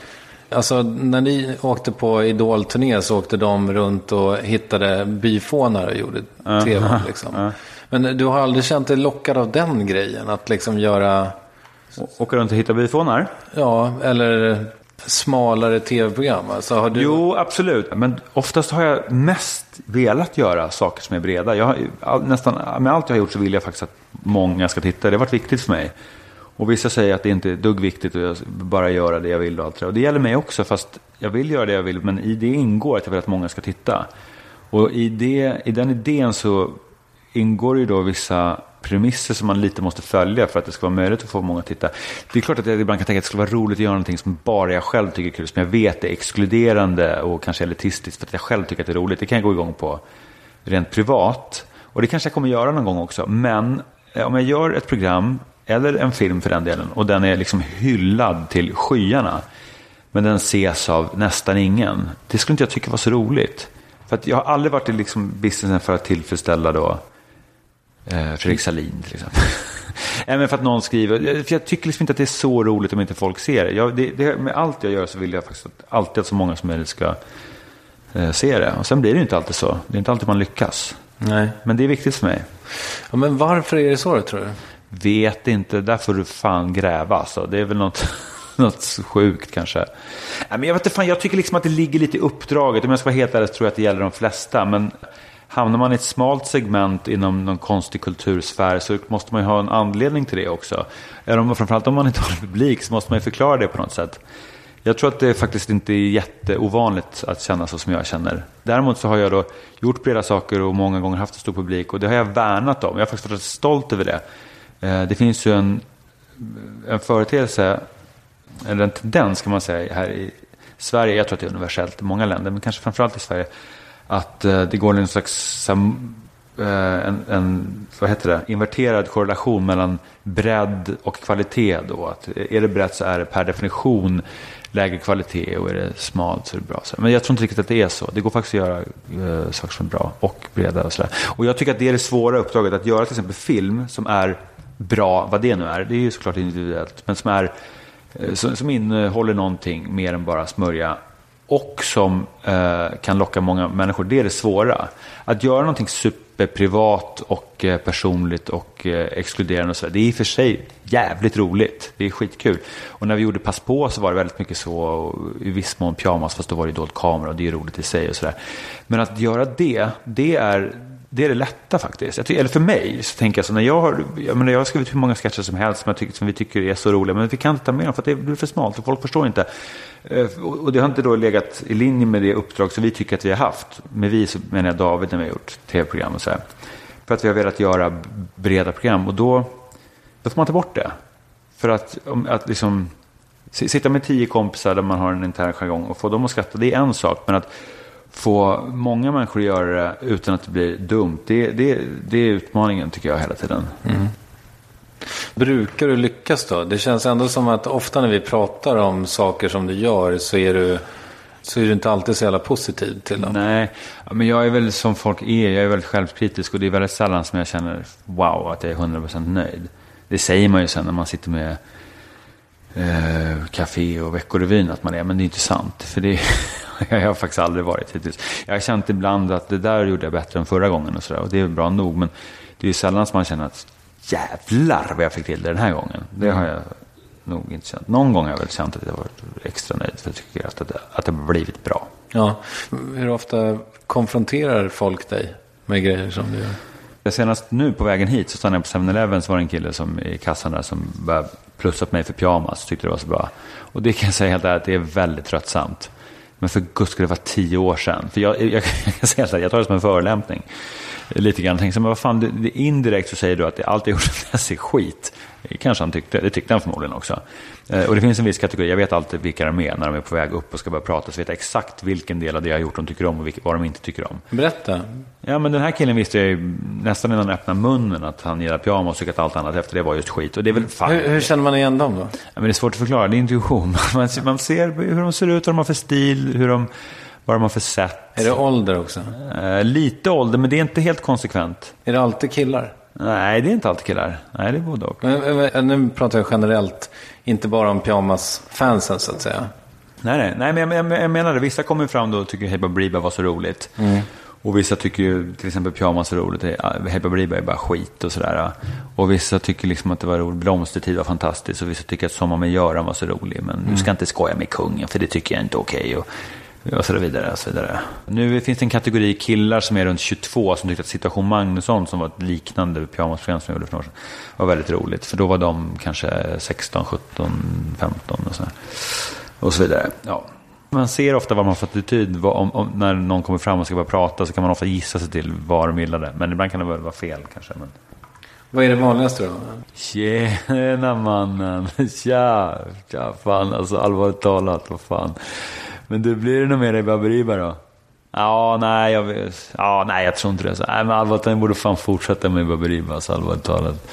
Alltså när ni åkte på Idol-turné så åkte de runt och hittade byfånar och gjorde tv. Liksom. Men du har aldrig känt dig lockad av den grejen? Att liksom göra, Åka runt och hitta byfånar? ja, eller smalare tv-program? Alltså du... Jo, absolut. Men oftast har jag mest velat göra saker som är breda. Jag all, nästan, med allt jag har gjort så vill jag faktiskt att många ska titta. Det har varit viktigt för mig. Och vissa säger att det inte är dugg viktigt och jag bara göra det jag vill och allt det. Och det gäller mig också, fast jag vill göra det jag vill. Men i det ingår att jag vill att många ska titta. Och i, det, i den idén så ingår ju då vissa premisser som man lite måste följa för att det ska vara möjligt att få många att titta. Det är klart att jag ibland kan tänka att det skulle vara roligt att göra någonting som bara jag själv tycker är kul, som jag vet är exkluderande och kanske elitistiskt för att jag själv tycker att det är roligt. Det kan jag gå igång på rent privat. Och det kanske jag kommer göra någon gång också. Men om jag gör ett program, eller en film för den delen, och den är liksom hyllad till skyarna, men den ses av nästan ingen. Det skulle inte jag tycka var så roligt. För att jag har aldrig varit i liksom businessen för att tillfredsställa då eh, Fredrik Salin till exempel. Men för att någon skriver, för jag tycker liksom inte att det är så roligt om inte folk ser det. Jag, det, det. Med allt jag gör så vill jag faktiskt att alltid att så många som möjligt ska eh, se det. Och sen blir det inte alltid så. Det är inte alltid man lyckas. Nej. Men det är viktigt för mig. Ja, men varför är det så tror du? Vet inte, där får du fan gräva alltså. Det är väl något, något sjukt kanske. Nej, men jag, vet inte, fan, jag tycker liksom att det ligger lite i uppdraget. Om jag ska vara helt ärlig så tror jag att det gäller de flesta. Men hamnar man i ett smalt segment inom någon konstig kultursfär så måste man ju ha en anledning till det också. Eller om, framförallt om man inte har en publik så måste man ju förklara det på något sätt. Jag tror att det faktiskt inte är jätteovanligt att känna så som jag känner. Däremot så har jag då gjort breda saker och många gånger haft en stor publik och det har jag värnat om. Jag har faktiskt varit stolt över det. Eh, Det finns ju en, en företeelse, eller en tendens kan man säga här i Sverige, jag tror att det är universellt i många länder, men kanske framförallt i Sverige, att eh, det går en slags sam- eh, en, en vad heter det, inverterad korrelation mellan bredd och kvalitet. Då. Att eh, är det brett så är det per definition lägre kvalitet och är det smalt så är det bra. Men jag tror inte riktigt att det är så. Det går faktiskt att göra eh, saker som är bra och breda och sådär. Och jag tycker att det är det svåra uppdraget, att göra till exempel film som är bra, vad det nu är. Det är ju såklart individuellt, men som, är, eh, som, som innehåller någonting mer än bara smörja och som eh, kan locka många människor. Det är det svåra. Att göra någonting superprivat och eh, personligt och eh, exkluderande och så det är i och för sig jävligt roligt. Det är skitkul. Och när vi gjorde Pass på så var det väldigt mycket så, och i viss mån pyjamas, fast då var det dold kamera och det är roligt i sig och sådär. Men att göra det, det är det är det lätta faktiskt. Jag tycker, eller för mig så tänker jag så när jag har, jag, menar, jag har skrivit hur många sketcher som helst som, jag tycker, som vi tycker är så roliga, men vi kan inte ta med dem för att det blir för smalt och folk förstår inte. Eh, och det har inte då legat i linje med det uppdrag som vi tycker att vi har haft. Med vi så menar jag David när vi har gjort tv-program och så här. För att vi har velat göra breda program och då, då får man ta bort det. För att, att liksom, sitta med tio kompisar där man har en intern jargong och få dem att skratta, det är en sak. Men att få många människor att göra det utan att det blir dumt, det, det, det är utmaningen tycker jag hela tiden. Brukar du lyckas då? Det känns ändå som att ofta när vi pratar om saker som du gör så är du, så är du inte alltid så jävla positiv till dem. Nej, men jag är väl som folk är, jag är väldigt självkritisk och det är väldigt sällan som jag känner wow, att jag är 100% nöjd. Det säger man ju sen när man sitter med eh, Café och Veckorevyn att man är, men det är inte sant. För det jag har faktiskt aldrig varit hittills. Jag har känt ibland att det där gjorde jag bättre än förra gången och sådär. Och det är bra nog, men det är ju sällan som man känner att jävlar vad jag fick till det den här gången. Det har jag nog inte känt. Någon gång har jag väl känt att jag varit extra nöjd, för jag tycker att det, att det har blivit bra. Ja. Hur ofta konfronterar folk dig med grejer som du gör? Senast nu på vägen hit så stannade jag på 7-Eleven så var det en kille som, i kassan där som började plussa på mig för pyjamas. Tyckte det var så bra. Och det kan jag säga helt ärligt, att det är väldigt tröttsamt. Men för guds skull, det var tio år sedan. För jag, jag, jag jag, jag tar det som en förolämpning. Lite grann. Tänkte, men vad fan, det, det, indirekt så säger du att allt jag sedan dess är skit. Det kanske han tyckte, det tyckte han förmodligen också. Eh, och det finns en viss kategori, jag vet alltid vilka de är när de är på väg upp och ska börja prata. Så vet jag exakt vilken del av det jag har gjort de tycker om och vilka, vad de inte tycker om. Berätta. Ja, men den här killen visste jag ju nästan innan han öppnade munnen att han gillar pyjamas och att allt annat efter det var just skit. Och det är väl fan. Hur, hur känner man igen dem då? Ja, men det är svårt att förklara, det är intuition. Man, ser- man ser hur de ser ut, vad de har för stil, hur de, vad har för sätt. Är det ålder också? Eh, lite ålder, men det är inte helt konsekvent. Är det alltid killar? Nej, det är inte alltid killar. Nej, det är både och. Men, men, nu pratar jag generellt, inte bara om pyjamas-fansen så att säga. Nej, nej, nej men jag, jag, jag menar det. Vissa kommer fram då och tycker Hey Baberiba var så roligt. Och vissa tycker ju till exempel pyjamas är roligt. Hey Baberiba är bara skit och sådär. Och vissa tycker liksom att det var roligt. Blomstertid var fantastiskt. Och vissa tycker att Sommar med Göran var så rolig. Men du ska inte skoja med kungen för det tycker jag inte är okej. Och, och så vidare, och så vidare. Nu finns det en kategori killar som är runt 22 som tyckte att Situation Magnusson som var ett liknande pyjamasprogram som jag gjorde för några år sedan var väldigt roligt. För då var de kanske 16, 17, 15 och så, och så vidare. Ja. Man ser ofta vad man har för attityd. Vad- Om, om, när någon kommer fram och ska börja prata så kan man ofta gissa sig till vad de gillade. Men ibland kan det väl vara fel kanske. Men... Vad är det vanligaste då? Tjena mannen, tja, tja fan alltså allvarligt talat, vad fan. Men du, blir det nog mer i Baberiba då? Ja, nej, jag, ja, nej, jag tror inte det. Så, nej, men allvarligt, jag borde fan fortsätta med Baberiba, alltså allvarligt talat.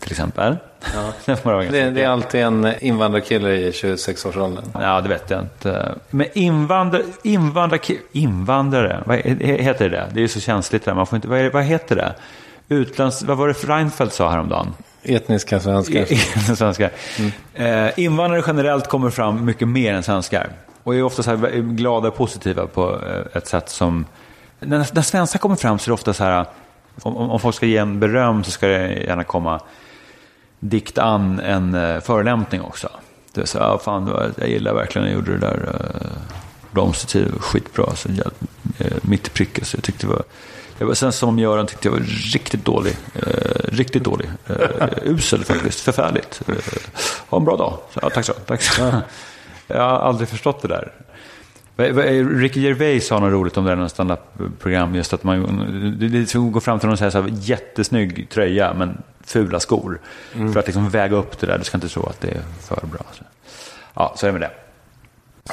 Till exempel. Ja. det, Det, det är alltid en invandrarkille i 26-årsåldern. Ja, det vet jag inte. Men invandrar, invandrar, invandrare, vad he- heter det? Det är ju så känsligt där. Man får inte, vad, är, det- vad heter det? Utlands, vad var det Reinfeldt sa häromdagen? Etniska svenskar. svenskar. Eh, invandrare generellt kommer fram mycket mer än svenskar. Och är ofta så här glada och positiva på eh, ett sätt som... När, när svenskar kommer fram så är det ofta så här... Om, om folk ska ge en beröm så ska det gärna komma dikt an en eh, förolämpning också. Det är så här, fan, jag gillar verkligen när jag gjorde det där. Eh, Blomstertid var skitbra. Så, jag, mitt i prick. Så jag tyckte det var... Jag var sen som Göran tyckte jag var riktigt dålig. Eh, riktigt dålig. Eh, usel faktiskt. Förfärligt. Eh, ha en bra dag. Så, ja, tack så. Tack så jag har aldrig förstått det där. Ricky Gervais sa något roligt om det här standup-program. Just att man det- går fram till någon och säger så här, jättesnygg tröja men fula skor. För att liksom väga upp det där. Du ska inte tro att det är för bra. Så. Ja, så är det med det.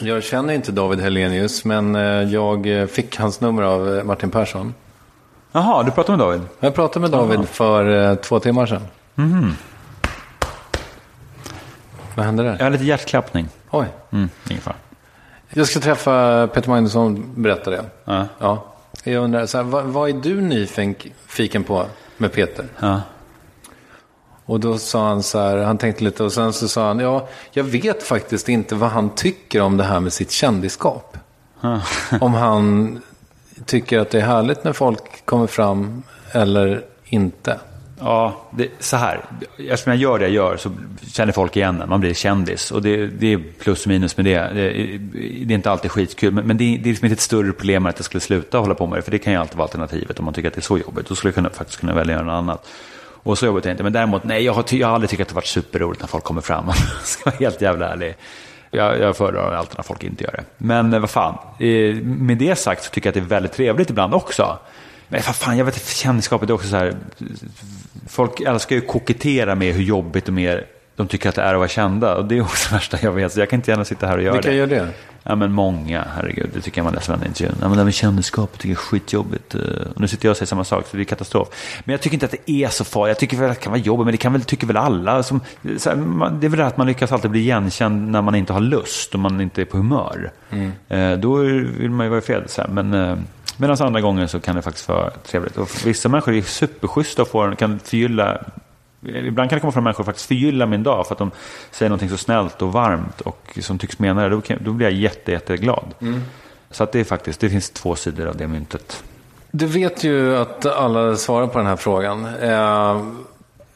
Jag känner inte David Helenius, men eh, jag eh, fick hans nummer av eh, Martin Persson. Jaha, du pratar med David? Jag pratade med David för eh, två timmar sedan. Vad hände där? Jag har lite hjärtklappning. Oj. Mm, ingen fara. Jag ska träffa Peter Magnusson, berättade jag. Ja. Ja. Jag undrar, så här, vad, vad är du nyfiken på med Peter? Ja. Och då sa han så här, han tänkte lite och sen så sa han, ja, jag vet faktiskt inte vad han tycker om det här med sitt kändisskap. om han tycker att det är härligt när folk kommer fram eller inte. Ja, det, så här. Eftersom jag gör det jag gör så känner folk igen en. Man blir kändis. Och det, det är plus och minus med det. Det, det är inte alltid skitkul. Men, men det, är, det är liksom inte ett större problem att jag skulle sluta hålla på med det. För det kan ju alltid vara alternativet om man tycker att det är så jobbigt. Då skulle jag kunna, faktiskt kunna välja något annat. Och så jobbigt är det inte. Men däremot, nej, jag har, jag har aldrig tyckt att det har varit superroligt när folk kommer fram. Jag ska vara helt jävla ärlig. Jag, jag föredrar alltid när folk inte gör det. Men eh, vad fan, eh, med det sagt så tycker jag att det är väldigt trevligt ibland också. Men vad fan, jag vet kändisskapet är också så här. Folk älskar ju kokettera med hur jobbigt de är. De tycker att det är att vara kända. Och det är också det värsta jag vet. Så jag kan inte gärna sitta här och göra Vilka det. gör det? Ja men många, herregud. Det tycker jag man läser varenda intervjun. Ja men det med kändisskap tycker jag är skitjobbigt. Eh, Och nu sitter jag och säger samma sak, så det är katastrof. Men jag tycker inte att det är så farligt. Jag tycker väl att det kan vara jobbigt, men det kan väl, tycker väl alla. Som, här, man, det är väl det att man lyckas alltid bli igenkänd när man inte har lust och man inte är på humör. Eh, då vill man ju vara i fred. Så här. Men eh, medan andra gånger så kan det faktiskt vara trevligt. Och vissa människor är superschyssta och får, kan förgylla Ibland kan det komma fram människor och faktiskt förgylla min dag för att de säger någonting så snällt och varmt och som tycks mena det. Då, kan, då blir jag jätte, jätteglad. Så att det är faktiskt, det finns två sidor av det myntet. Du vet ju att alla svarar på den här frågan. Eh,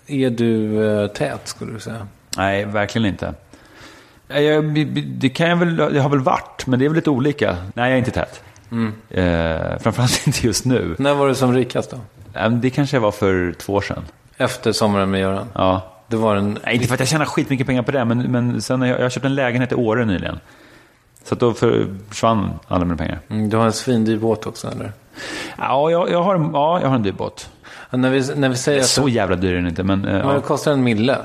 är du eh, tät, skulle du säga? Nej, verkligen inte. Eh, Jag, det kan jag väl, det har väl varit, men det är väl lite olika. Nej, jag är inte tät. Eh, framförallt inte just nu. När var du som rikast då? Eh, Det kanske jag var för två år sedan. Efter sommaren med Göran? Ja. Det var en... Nej, inte för att jag tjänar skitmycket pengar på det, men, men sen har jag, jag har köpt en lägenhet i Åre nyligen. Så då försvann alla mina pengar. Mm, Du har en svindyr båt också, eller? Ja, jag, jag, har, ja, jag har en dyr båt. Ja, när, vi, när vi säger att Så jävla dyr är den inte, men... eh. Ja. det kostar en mille.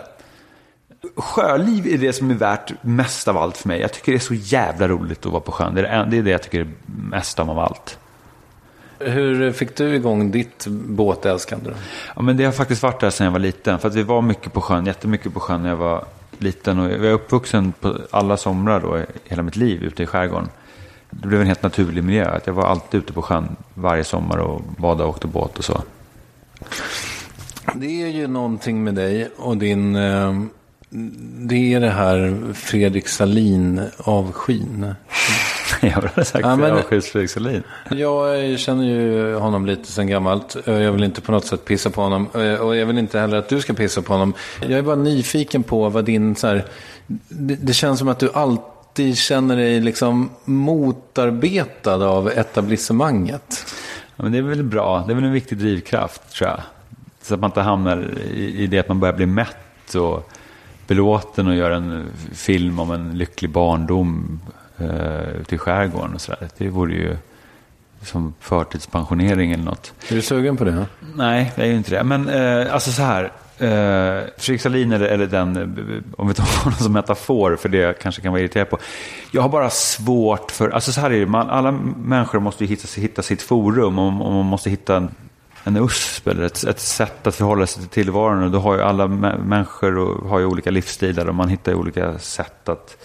Sjöliv är det som är värt mest av allt för mig. Jag tycker det är så jävla roligt att vara på sjön. Det är det, det, är det jag tycker är mest om av allt. Hur fick du igång ditt båtälskande? Ja, men det har faktiskt varit där sedan jag var liten. För att vi var mycket på sjön, jättemycket på sjön när jag var liten. Och jag är uppvuxen på alla somrar då, hela mitt liv ute i skärgården. Det blev en helt naturlig miljö. Att jag var alltid ute på sjön varje sommar och badade och åkte båt och så. Det är ju någonting med dig och din... Eh, det är det här Fredrik Salin-avskyn. jag har sagt Ja, men- avskyrs Fredrik Sahlin. Jag känner ju honom lite sen gammalt. Jag vill inte på något sätt pissa på honom. Och jag vill inte heller att du ska pissa på honom. Jag är bara nyfiken på vad din så här... Det, det känns som att du alltid känner dig liksom motarbetad av etablissemanget. Ja, men det är väl bra. Det är väl en viktig drivkraft, tror jag. Så att man inte hamnar i, i det att man börjar bli mätt och belåten och gör en film om en lycklig barndom eh, ute i skärgården och sådär. Det vore ju som förtidspensionering eller något. Är du sugen på det? Nej, det är ju inte det. Men eh, alltså så här. Eh, Fredrik Sahlin eller, eller den, eh, om vi tar honom som metafor, för det jag kanske kan vara irriterad på. Jag har bara svårt för, alltså så här är det, man, alla människor måste ju hitta, hitta sitt forum och, och man måste hitta en, en USP eller ett, ett sätt att förhålla sig till tillvaron. Och då har ju alla mä- människor och, har ju olika livsstilar och man hittar ju olika sätt att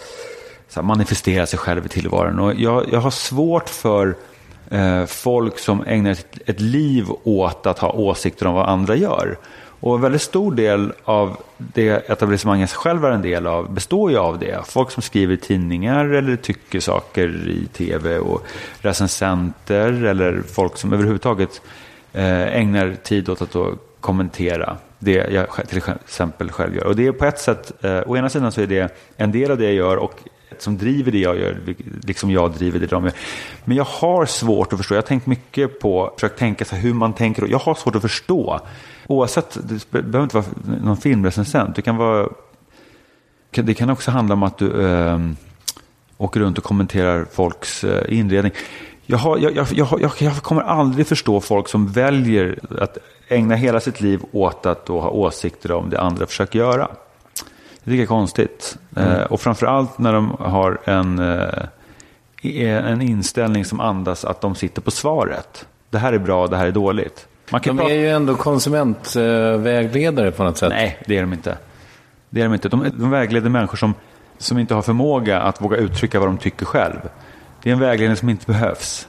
så här, manifestera sig själv i tillvaron. Och jag, jag har svårt för eh, folk som ägnar ett, ett liv åt att ha åsikter om vad andra gör. Och en väldigt stor del av det etablissemanget själv är en del av består ju av det. Folk som skriver i tidningar eller tycker saker i tv och recensenter eller folk som överhuvudtaget Eh, ägnar tid åt att då kommentera det jag till exempel själv gör. Och det är på ett sätt, eh, å ena sidan så är det en del av det jag gör och som driver det jag gör, liksom jag driver det de gör. Men jag har svårt att förstå, jag har tänkt mycket på, försökt tänka så här hur man tänker, och jag har svårt att förstå. Oavsett, det behöver inte vara någon filmrecensent, det kan vara, det kan också handla om att du eh, åker runt och kommenterar folks eh, inredning. Jag, har, jag, jag, jag, jag, kommer aldrig förstå folk som väljer att ägna hela sitt liv åt att ha åsikter om det andra försöker göra. Det tycker jag är konstigt. Eh, och framförallt när de har en, eh, en inställning som andas att de sitter på svaret. Det här är bra, det här är dåligt. Man kan De är ju ändå konsumentvägledare på något sätt. Nej, det är de inte. Det är de inte. De, de vägleder människor som som inte har förmåga att våga uttrycka vad de tycker själv. Det är en vägledning som inte behövs.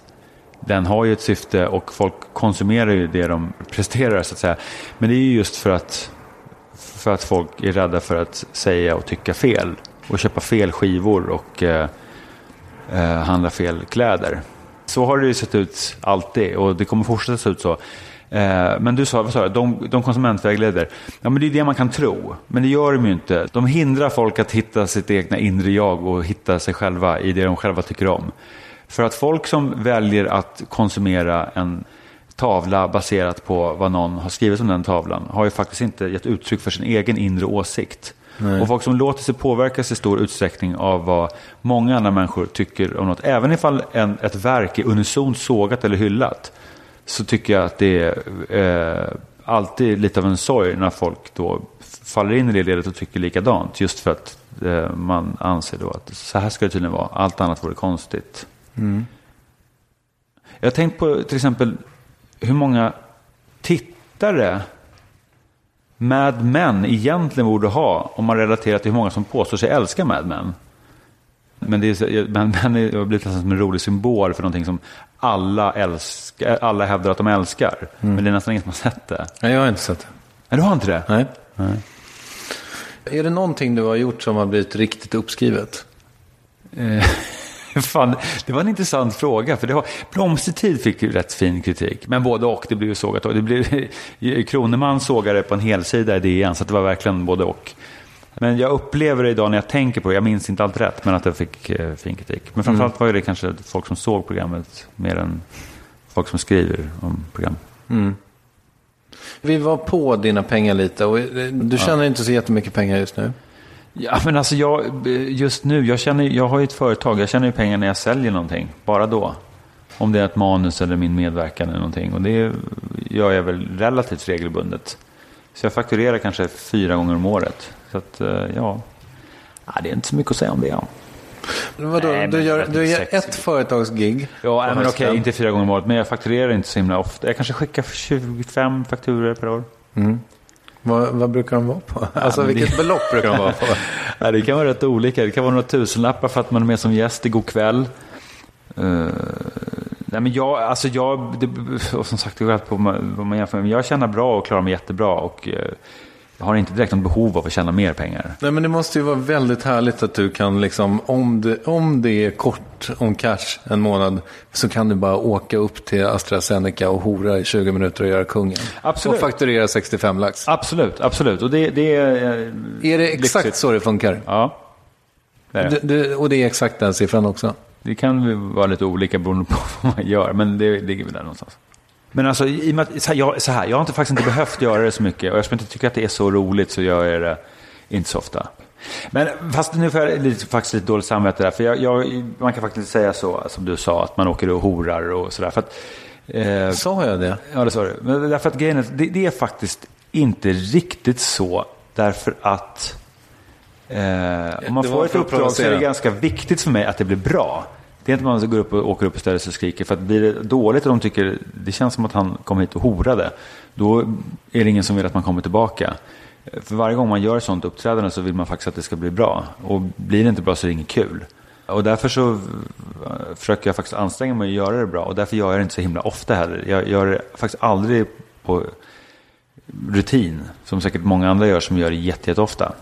Den har ju ett syfte och folk konsumerar ju det de presterar så att säga. Men det är ju just för att, för att folk är rädda för att säga och tycka fel. Och köpa fel skivor och eh, eh, handla fel kläder. Så har det ju sett ut alltid och det kommer fortsätta se ut så. Eh, men du sa, vad sa du, de, de konsumentvägleder. Ja men det är det man kan tro. Men det gör de ju inte. De hindrar folk att hitta sitt egna inre jag och hitta sig själva i det de själva tycker om. För att folk som väljer att konsumera en tavla baserat på vad någon har skrivit om den tavlan har ju faktiskt inte gett uttryck för sin egen inre åsikt. Nej. Och folk som låter sig påverkas i stor utsträckning av vad många andra människor tycker om något, även ifall en, ett verk är unisont sågat eller hyllat, så tycker jag att det är eh, alltid lite av en sorg när folk då faller in i det ledet och tycker likadant. Just för att eh, man anser då att så här ska det tydligen vara. Allt annat vore konstigt. Mm. Jag har tänkt på till exempel hur många tittare Mad Men egentligen borde ha om man relaterar till hur många som påstår sig älska Mad Men. Men det är, Mad Men har blivit nästan som en rolig symbol för någonting som alla, älskar, alla hävdar att de älskar. Mm. Men det är nästan ingen som har sett det. Nej, jag har inte sett det. Nej, du har inte det? Nej. Nej. Är det någonting du har gjort som har blivit riktigt uppskrivet? Eh, Fan, det var en intressant fråga. För det var, Blomstertid fick ju rätt fin kritik. Men både och. Det blev sågat. Det blev, Kroneman sågade på en helsida i DN. Så det var verkligen både och. Men jag upplever det idag när jag tänker på det. Jag minns inte allt rätt. Men att jag fick eh, fin kritik. Men framförallt mm. var det kanske folk som såg programmet. Mer än folk som skriver om programmet. Mm. Vi var på dina pengar lite. Och eh, du tjänar ja. inte så jättemycket pengar just nu. Ja, men alltså jag, just nu, jag, känner, jag har ju ett företag, jag tjänar ju pengar när jag säljer någonting, bara då. Om det är ett manus eller min medverkan eller någonting. Och det gör jag väl relativt regelbundet. Så jag fakturerar kanske fyra gånger om året. Så att, eh, ja, ja det är inte så mycket att säga om det. Ja. Men vadå, Nej, du gör, du gör ett företagsgig? Ja, men okej, inte fyra gånger om året. Men jag fakturerar inte så himla ofta. Jag kanske skickar 25 fakturer per år. Mm. Vad, vad, brukar de vara på? Alltså ja, vilket det... belopp brukar de vara på? ja, det kan vara rätt olika. Det kan vara några tusenlappar för att man är med som gäst i God kväll. Uh, nej, men jag, alltså jag, det, och som sagt, det går på vad man jämför med. Jag tjänar bra och klarar mig jättebra. Och, uh, jag har inte direkt något behov av att tjäna mer pengar. Nej, men det måste ju vara väldigt härligt att du kan, liksom, om det, om det är kort om cash en månad, så kan du bara åka upp till AstraZeneca och hora i 20 minuter och göra kungen. Absolut. Och fakturera 65 lax. Absolut, absolut. Och det, det är... Är det exakt lyxigt. så det funkar? Ja. Det är det. Det, och det är exakt den siffran också? Det kan vara lite olika beroende på vad man gör, men det ligger väl där någonstans. Men alltså, i och med att, så här, jag, så här, jag har inte, faktiskt inte behövt göra det så mycket. Och jag inte tycker att det är så roligt så gör jag det inte så ofta. Men fast nu får jag lite, faktiskt lite dåligt samvete där. För jag, jag, man kan faktiskt säga så, som du sa, att man åker och horar och sådär. För att, eh, sa jag det? Ja, det sa du. Men därför att grejen är, det, det är faktiskt inte riktigt så. Därför att eh, om man får ett uppdrag så är det ganska viktigt för mig att det blir bra. Det är inte man går upp och åker upp och ställer sig och skriker. För att blir det dåligt och de tycker det känns som att han kom hit och horade. Då är det ingen som vill att man kommer tillbaka. För varje gång man gör ett sånt uppträdande så vill man faktiskt att det ska bli bra. Och blir det inte bra så är det inget kul. Och därför så eh, försöker jag faktiskt anstränga mig att göra det bra. Och därför gör jag det inte så himla ofta heller. Jag gör det faktiskt aldrig på rutin. Som säkert många andra gör som gör det jätteofta.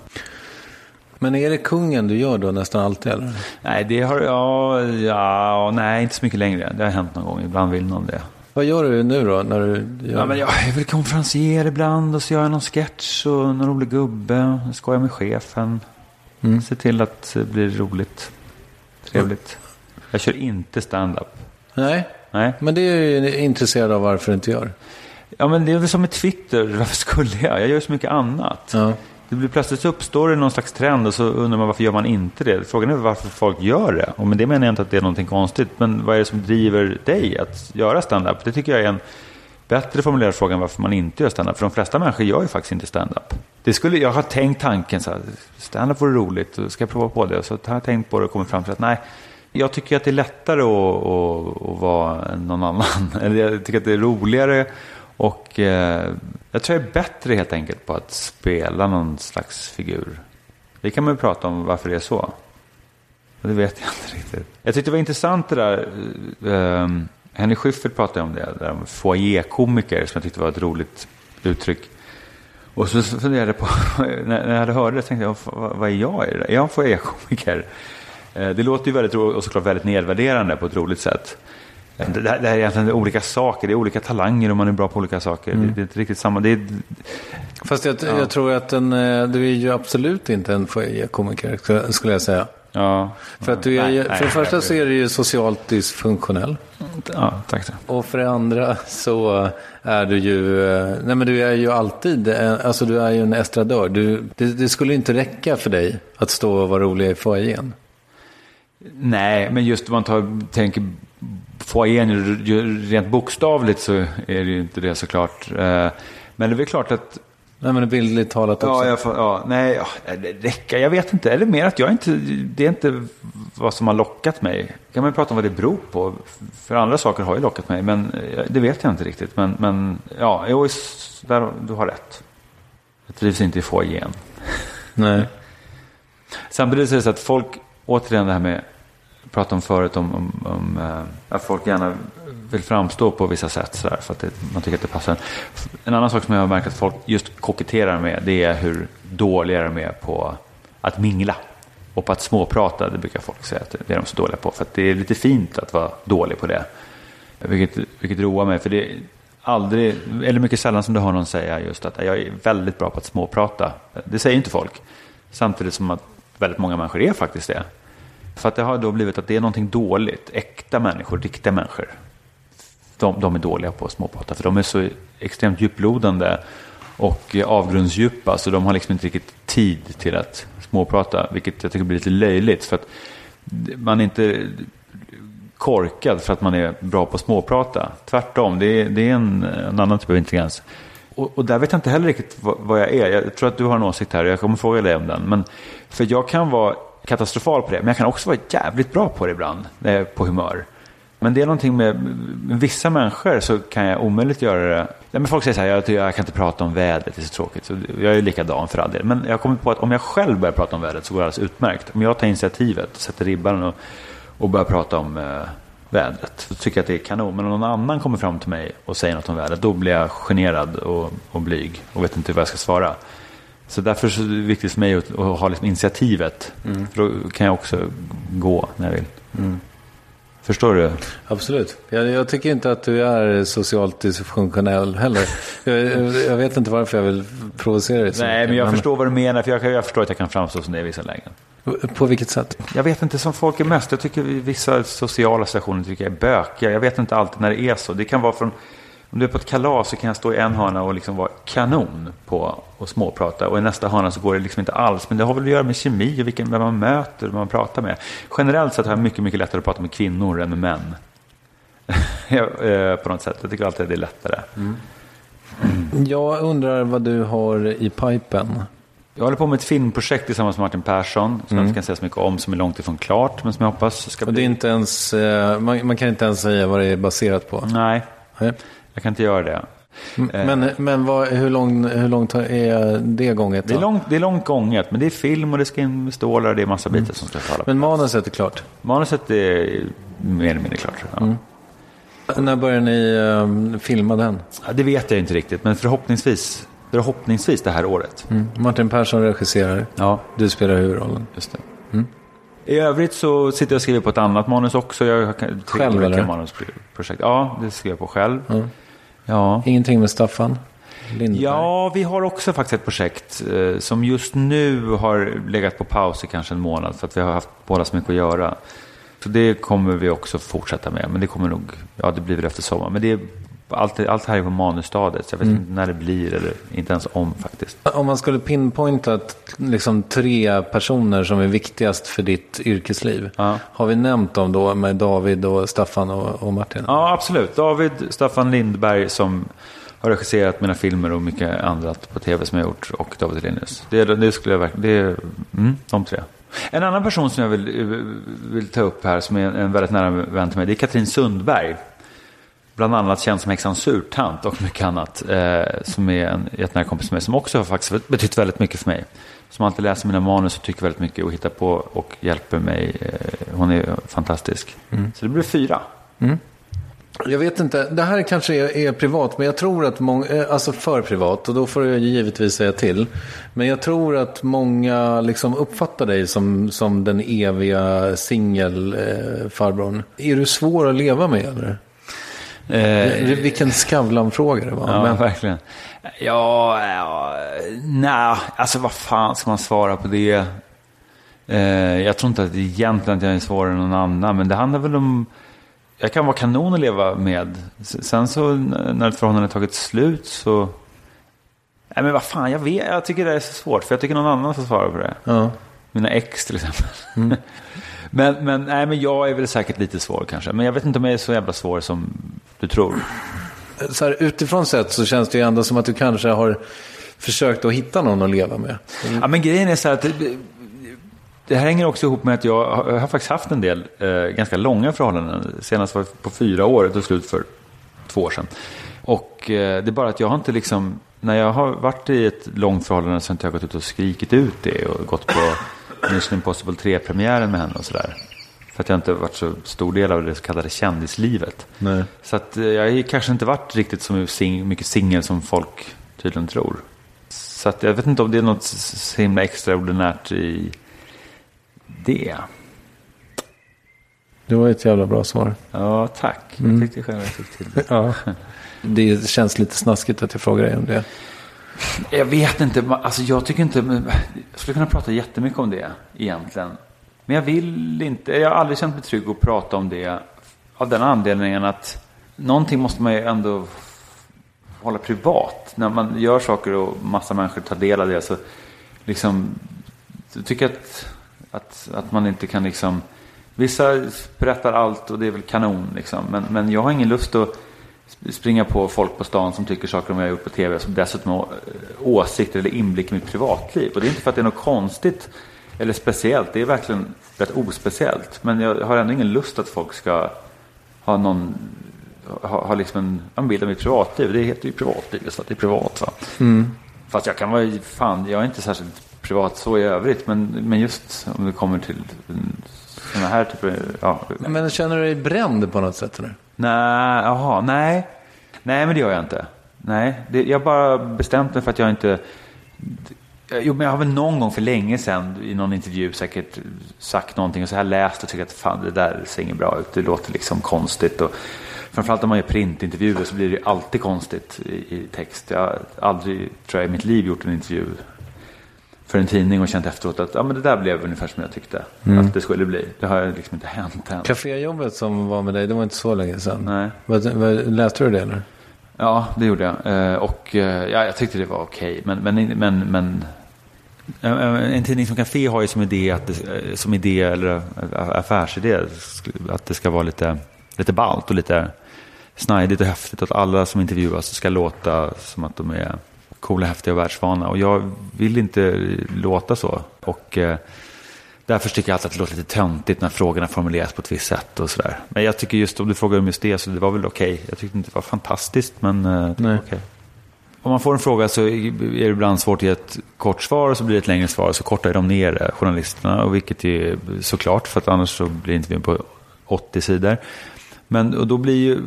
Men är det kungen du gör då nästan alltid? Eller? Nej, det har jag, ja, nej, inte så mycket längre. Det har hänt någon gång. Ibland vill någon det. Vad gör du nu då? När du gör... ja, men jag är väl konferencier ibland och så gör jag någon sketch och någon rolig gubbe. Skojar med chefen. Mm. Se till att det blir roligt. Trevligt. Jag kör inte stand-up. Nej. Nej, men det är jag intresserad av varför du inte gör. Ja, men det är väl som med Twitter. Varför skulle jag? Jag gör så mycket annat. Ja. Det blir plötsligt uppstår det någon slags trend och så undrar man varför gör man inte det? Frågan är varför folk gör det. Och med det menar jag inte att det är någonting konstigt. Men vad är det som driver dig att göra stand-up? Det tycker jag är en bättre formulerad fråga än varför man inte gör stand-up. För de flesta människor gör ju faktiskt inte stand-up. Det skulle, jag har tänkt tanken så här, stand-up vore roligt, ska jag prova på det? Så har jag tänkt på det och kommit fram till att nej, jag tycker att det är lättare att, att, att vara någon annan. Eller jag tycker att det är roligare och eh, jag tror jag är bättre helt enkelt på att spela någon slags figur. Det kan man ju prata om varför det är så. Och det vet jag inte riktigt. Jag tyckte det var intressant det där. Eh, Henry Schyffert pratade om det. Där om foajékomiker som jag tyckte var ett roligt uttryck. Och så funderade jag på, när jag hade det, tänkte jag, vad, är jag i det där? Är jag en foajékomiker? Eh, det låter ju väldigt roligt och såklart väldigt nedvärderande på ett roligt sätt. Det, det här är egentligen olika saker, det är olika talanger och man är bra på olika saker. Det, det är inte riktigt samma. Det är, Fast jag, jag tror att en, eh, du är ju absolut inte en komiker skulle- skulle jag säga. ja, För, att du är, Nej, nej, för det första nej. så är du ju socialt dysfunktionell. ja, tack så. Och för det andra så är du ju, eh, nej men du är ju alltid, eh, alltså du är ju en estradör. Du, det, det skulle inte räcka för dig att stå och vara rolig i foajén. Nej, men just om man tar, tänker foajén rent bokstavligt så är det ju inte det såklart. Eh, Men det är väl klart att Nej men bildligt talat också. Ja, jag ja, nej, ja, det räcker. Jag vet inte. Eller mer att jag inte, det är inte vad som har lockat mig. kan man ju prata om vad det beror på. För andra saker har ju lockat mig, men eh, det vet jag inte riktigt. Men, men ja, jo, där, du har rätt. Jag trivs inte i foajén. Nej. Samtidigt så är det så att folk, återigen det här med, pratade om förut om, om, om eh, att folk gärna vill framstå på vissa sätt så där, för att det, man tycker att det passar en. En annan sak som jag har märkt att folk just koketterar med det är hur dåliga de är på att mingla. Och på att småprata, det brukar folk säga att det är de så dåliga på. För att det är lite fint att vara dålig på det. Vilket, vilket roar mig, för det är aldrig, eller mycket sällan som du hör någon säga just att jag är väldigt bra på att småprata. Det säger inte folk. Samtidigt som att väldigt många människor är faktiskt det. För att det har då blivit att det är någonting dåligt. Äkta människor, riktiga människor. De, de är dåliga på att småprata. För de är så extremt djuplodande och avgrundsdjupa. Så de har liksom inte riktigt tid till att småprata. Vilket jag tycker blir lite löjligt. För att man är inte korkad för att man är bra på att småprata. Tvärtom, det är, det är en, en annan typ av intelligens. Och, och där vet jag inte heller riktigt vad, vad jag är. Jag tror att du har en åsikt här och jag kommer fråga dig om den. Men, för jag kan vara katastrofal på det, men jag kan också vara jävligt bra på det ibland, när jag är på humör. Men det är någonting med, med vissa människor så kan jag omöjligt göra det. Nej, men folk säger så här, jag, jag kan inte prata om vädret, det är så tråkigt. Så jag är likadan för all del. Men jag har kommit på att om jag själv börjar prata om vädret så går det alldeles utmärkt. Om jag tar initiativet, sätter ribban och, och börjar prata om eh, vädret. Så tycker jag att det är kanon. Men om någon annan kommer fram till mig och säger något om vädret, då blir jag generad och, och blyg och vet inte vad jag ska svara. Så därför så är det viktigt för mig att, att ha liksom initiativet. För då kan jag också gå när jag vill. Förstår du? Absolut. Jag, jag tycker inte att du är socialt dysfunktionell heller. Jag, jag, vet inte varför jag vill provocera dig så Nej, mycket, men jag förstår vad du menar. För jag, jag förstår att jag kan framstå som det i vissa lägen. På vilket sätt? Jag vet inte som folk är mest. Jag tycker vissa sociala situationer tycker jag är bökiga. Jag vet inte alltid när det är så. Det kan vara från... Om du är på ett kalas så kan jag stå i en hörna och liksom vara kanon på att småprata. Och i nästa hörna så går det liksom inte alls. Men det har väl att göra med kemi och vilken, vem man möter och vem man pratar med. Generellt sett har jag mycket, mycket lättare att prata med kvinnor än med män. Eh, på något sätt. Jag tycker alltid att det är lättare. Jag undrar vad du har i pipen. Jag håller på med ett filmprojekt tillsammans med Martin Persson. Som jag inte kan säga så mycket om. Som är långt ifrån klart. Men som jag hoppas ska Och det bli... är inte ens, eh, man, man kan inte ens säga vad det är baserat på. Nej, Nej. Jag kan inte göra det. Men, men vad, hur, lång, hur långt är det gånget? Det är, långt, det är långt gånget, men det är film och det ska in stålar och det är massa bitar som ska tala. Men manuset är klart. Manuset är mer eller mindre klart. Ja. När börjar ni eh, filma den? Ja, det vet jag inte riktigt, men förhoppningsvis, förhoppningsvis det här året. Martin Persson regisserar. Ja, Du spelar huvudrollen. just det. I övrigt så sitter jag och skriver på ett annat manus också. Jag Själv, eller? manusprojekt. Ja, det skriver jag på själv. Ja. Ingenting med Staffan Lindberg? Ja, vi har också faktiskt ett projekt eh, som just nu har legat på paus i kanske en månad för att vi har haft båda så mycket att göra. Så det kommer vi också fortsätta med, men det kommer nog, ja det blir väl efter sommar. Men det allt, allt här är på manusstadiet, så jag vet inte när det blir eller inte ens om faktiskt. Om man skulle pinpointa liksom tre personer som är viktigast för ditt yrkesliv. Ja. Har vi nämnt dem då med David och Staffan och, och Martin? Ja, absolut. David Staffan Lindberg som har regisserat mina filmer och mycket annat på tv som jag gjort och David Hellenius. Det, det skulle jag verkligen, det är mm, de tre. En annan person som jag vill, vill ta upp här som är en väldigt nära vän till mig, det är Katrin Sundberg. Bland annat känd som häxan Surtant och mycket annat. Eh, som är en jättenära kompis med mig som också har faktiskt betytt väldigt mycket för mig. Som alltid läser mina manus och tycker väldigt mycket och hittar på och hjälper mig. Eh, hon är fantastisk. Så det blir fyra. Jag vet inte, det här kanske är, är privat, men jag tror att många, eh, alltså för privat, och då får jag givetvis säga till. Men jag tror att många liksom uppfattar dig som, som den eviga singelfarbrorn. är du svår att leva med eller? Eh, Vilken Skavlan-fråga det var. Ja, men, verkligen. Ja, ja nej, alltså vad fan ska man svara på det? Eh, jag tror inte att egentligen att jag är svårare än någon annan, men det handlar väl om... Jag kan vara kanon att leva med. Sen så när ett förhållande har tagit slut så... Nej men vad fan, jag vet, jag tycker det är så svårt, för jag tycker någon annan ska svara på det. ja. Mina ex till exempel. men, men, nej, men jag är väl säkert lite svår kanske. Men jag vet inte om jag är så jävla svår som du tror. så här, utifrån sett så känns det ju ändå som att du kanske har försökt att hitta någon att leva med. Ja, men grejen är så här att det, det här hänger också ihop med att jag har, jag har faktiskt haft en del eh, ganska långa förhållanden. Senast var på fyra år, tog slut för två år sedan. Och eh, det är bara att jag har inte liksom, när jag har varit i ett långt förhållande så har inte jag gått ut och skrikit ut det och gått på Mission Impossible 3-premiären med henne och sådär. För att jag inte varit så stor del av det så kallade kändislivet. Nej. Så att eh, jag har kanske inte varit riktigt så mycket singel som folk tydligen tror. Så att jag vet inte om det är något så himla extraordinärt i det. Det var ett jävla bra svar. Ja, tack. Jag tyckte själv att jag fick till det. Ja. Det känns lite snaskigt att jag frågar dig om det. Jag vet inte, alltså jag tycker inte, jag skulle kunna prata jättemycket om det egentligen. Men jag vill inte, jag har aldrig känt mig trygg att prata om det av den anledningen att någonting måste man ju ändå hålla privat. När man gör saker och massa människor tar del av det så liksom, jag tycker att, att, att man inte kan liksom, vissa berättar allt och det är väl kanon liksom. Men, men jag har ingen lust att springa på folk på stan som tycker saker om vad jag har gjort på tv som dessutom har eh, åsikter eller inblick i mitt privatliv. Och det är inte för att det är något konstigt eller speciellt, det är verkligen rätt ospeciellt. Men jag har ändå ingen lust att folk ska ha någon, ha, ha liksom en, en bild av mitt privatliv. Det heter ju privatliv, så att det är privat va. Fast jag kan vara, fan, jag är inte särskilt privat så i övrigt. Men, men just om det kommer till sådana här typer, ja. Men känner du dig bränd på något sätt? Eller? Nej, jaha, nej. Nej, men det gör jag inte. Nej, det, jag har bara bestämt mig för att jag inte... Jo, men jag har väl någon gång för länge sedan i någon intervju säkert sagt någonting och så har jag läst och tyckt att fan det där ser inget bra ut. Det låter liksom konstigt. Och framförallt om man gör printintervjuer så blir det ju alltid konstigt i, i text. Jag har aldrig, tror jag, i mitt liv gjort en intervju för en tidning och känt efteråt att ja, men det där blev ungefär som jag tyckte att det skulle bli. Det har liksom inte hänt än. Caféjobbet som var med dig, det var inte så länge sedan. Nej. Vad, vad, läste du det eller? Ja, det gjorde jag. Eh, Och eh, ja, jag tyckte det var okej. Men, men, men, men eh, en tidning som Café har ju som idé, att det, som idé eller affärsidé att det ska vara lite, lite ballt och lite snajdigt och häftigt. Att alla som intervjuas ska låta som att de är coola, häftiga och världsvana. Och jag vill inte låta så. Och eh, därför tycker jag alltid att det låter lite töntigt när frågorna formuleras på ett visst sätt och sådär. Men jag tycker just om du frågar om just det så det var väl okej. Jag tyckte inte det var fantastiskt men eh, okej. Om man får en fråga så är det ibland svårt att ge ett kort svar och så blir det ett längre svar och så kortar de ner det, journalisterna. Och vilket är såklart för att annars så blir intervjun på 80 sidor. Men och då blir ju,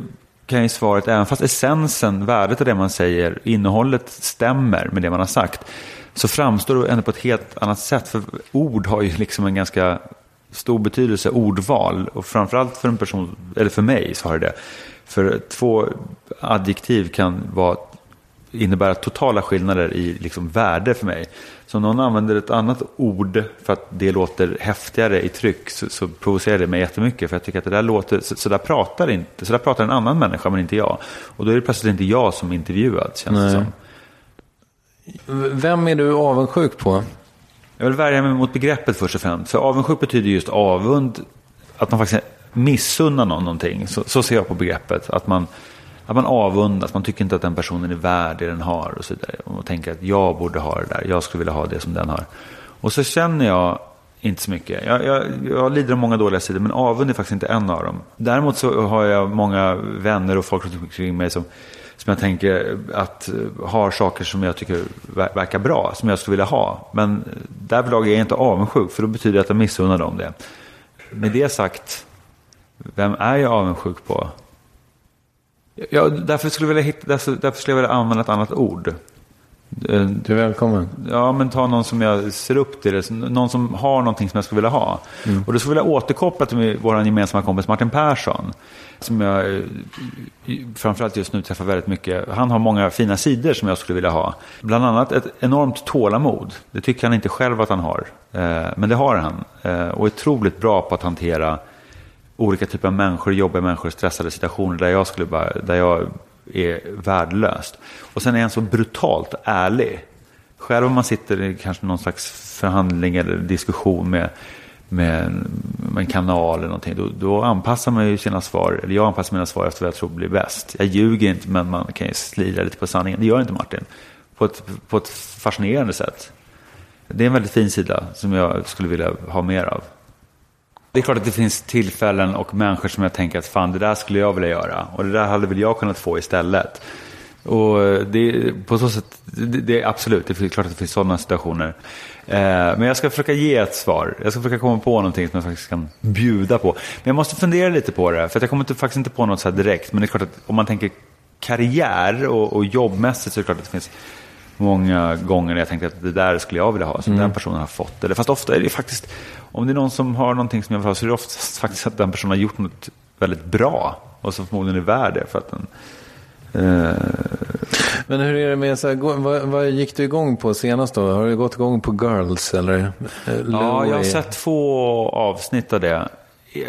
kan ju svaret, även fast essensen, värdet av det man säger, innehållet stämmer med det man har sagt. Så framstår det ändå på ett helt annat sätt. För ord har ju liksom en ganska stor betydelse, ordval. Och framförallt för en person, eller för mig så har det det. För två adjektiv kan vara innebära totala skillnader i liksom värde för mig. Så om någon använder ett annat ord för att det låter häftigare i tryck så, så provocerar det mig jättemycket. För jag tycker att det där låter, så, så där pratar inte, så där pratar en annan människa men inte jag. Och då är det plötsligt inte jag som är intervjuad känns det Nej. som. Vem är du avundsjuk på? Jag vill värja mig mot begreppet först och främst. För avundsjuk betyder just avund, att man faktiskt missunnar någon någonting. Så, så ser jag på begreppet. Att man, att man avundas, man tycker inte att den personen är värd det den har och så vidare. Och man tänker att jag borde ha det där, jag skulle vilja ha det som den har. Och så känner jag inte så mycket. Jag, jag, jag lider av många dåliga sidor, men avund är faktiskt inte en av dem. Däremot så har jag många vänner och folk runt omkring mig som, som jag tänker att eh, har saker som jag tycker verkar bra, som jag skulle vilja ha. Men därvidlag är jag inte avundsjuk, för då betyder det att jag missunnar dem det. Med det sagt, vem är jag avundsjuk på? Ja, därför skulle jag vilja, hitta, därför, därför skulle jag vilja använda ett annat ord. Eh, Du är välkommen. Ja, men ta någon som jag ser upp till, någon som har någonting som jag skulle vilja ha. Och då skulle jag vilja återkoppla till vår gemensamma kompis Martin Persson. Som jag eh, framförallt just nu träffar väldigt mycket. Han har många fina sidor som jag skulle vilja ha. Bland annat ett enormt tålamod. Det tycker han inte själv att han har. Eh, Men det har han. Och är otroligt bra på att hantera olika typer av människor, jobbiga människor, stressade situationer där jag, skulle bara, där jag är värdelöst. Och sen är han så brutalt ärlig. Själv om man sitter i kanske någon slags förhandling eller diskussion med, med, en, med en kanal eller någonting, då, då anpassar man ju sina svar, eller jag anpassar mina svar efter vad jag tror blir bäst. Jag ljuger inte, men man kan ju slira lite på sanningen. Det gör inte Martin. På ett, på ett fascinerande sätt. Det är en väldigt fin sida som jag skulle vilja ha mer av. Det är klart att det finns tillfällen och människor som jag tänker att fan det där skulle jag vilja göra och det där hade väl jag kunnat få istället. Och det, på så sätt, det, det är absolut, det är klart att det finns sådana situationer. Eh, men jag ska försöka ge ett svar. Jag ska försöka komma på någonting som jag faktiskt kan bjuda på. Men jag måste fundera lite på det, för jag kommer inte, faktiskt inte på något så här direkt. Men det är klart att om man tänker karriär och, och jobbmässigt så är det klart att det finns många gånger när jag tänkte att det där skulle jag vilja ha, som den personen har fått. Eller fast ofta är det faktiskt, om det är någon som har någonting som jag vill ha så är det oftast faktiskt att den personen har gjort något väldigt bra och som förmodligen är värd det. För att den, eh, Men hur är det med, så här, vad, vad gick du igång på senast då? Har du gått igång på Girls eller? eh, ja, jag har sett två avsnitt av det.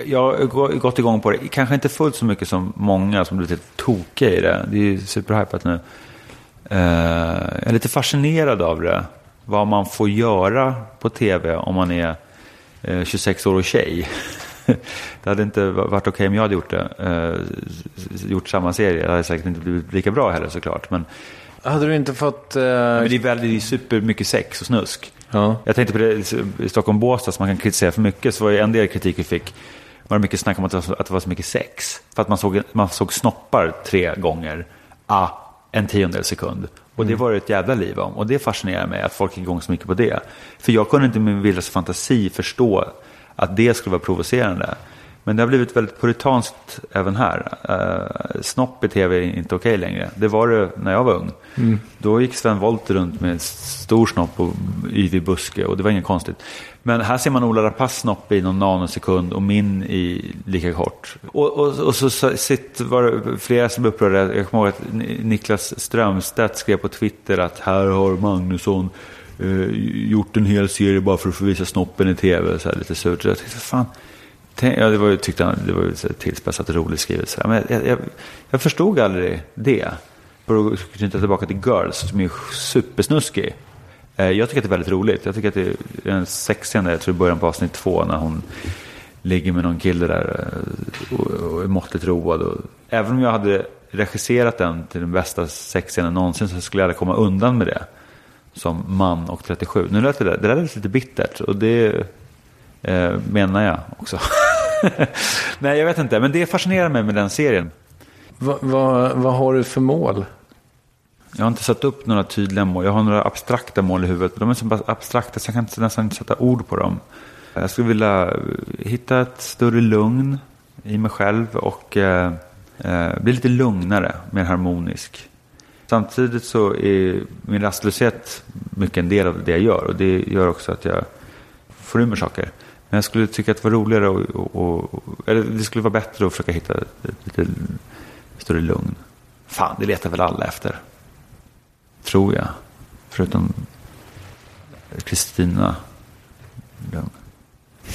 Jag har gå- gått igång på det, kanske inte fullt så mycket som många som blivit lite tokiga i det. Det är ju superhypat nu. Eh, jag är lite fascinerad av det. Vad man får göra på tv om man är eh, 26 år och tjej. det hade inte varit okej om jag hade gjort det. Eh, gjort samma serie. Det hade säkert inte blivit lika bra heller såklart. Men, Hade du inte fått... eh, men det är väldigt super mycket sex och snusk. ja. Jag tänkte på det i Stockholm Båstad som man kan kritisera för mycket. Så var det en del kritik vi fick. Var det mycket snack om att det var så, att det var så mycket sex. För att man såg, man såg snoppar tre gånger. Ah, en tiondel sekund. Och det var det ett jävla liv om. Och det fascinerar mig att folk är igång så mycket på det. För jag kunde inte med min vildaste fantasi förstå att det skulle vara provocerande. Men det har blivit väldigt puritanskt även här. Uh, snopp i tv är inte okej längre. Det var det när jag var ung. Då gick Sven Wollter runt med stor snopp och yvig buske och det var inget konstigt. Men här ser man Ola Rapace snopp i någon nanosekund och min i lika kort. Och, och, och så, så sitt, var det flera som blev upprörda. Jag kommer ihåg att Ni- Niklas Strömstedt skrev på Twitter att här har Magnusson eh, gjort en hel serie bara för att få visa snoppen i tv. Så här, lite surt. Jag tänkte, fan. Tänk, ja, det var ju, tyckte han, det var ju tillspetsat och roligt skrivet. Så. Men jag, jag, jag förstod aldrig det. För att knyta tillbaka till Girls som är supersnuskig. Eh, Jag tycker att det är väldigt roligt. Jag tycker att det är en sexscen där, jag tror i början på avsnitt två när hon ligger med någon kille där eh, och, och är måttligt road. Och, även om jag hade regisserat den till den bästa sexscenen någonsin så skulle jag aldrig komma undan med det. Som man och 37. Nu lät det där, det där lät lite bittert och det eh, menar jag också. Nej, jag vet inte, men det fascinerar mig med den serien. Va, va, vad har du för mål? Jag har inte satt upp några tydliga mål. Jag har några abstrakta mål i huvudet. De är så pass abstrakta så jag kan inte, nästan inte sätta ord på dem. Jag skulle vilja hitta ett större lugn i mig själv och eh, eh, bli lite lugnare, mer harmonisk. Samtidigt så är min rastlöshet mycket en del av det jag gör och det gör också att jag får ur mig saker. Men jag skulle tycka att det var roligare och, och, och eller det skulle vara bättre att försöka hitta ett lite större lugn. Fan, det letar väl alla efter. Tror jag. Förutom Kristina Lugn.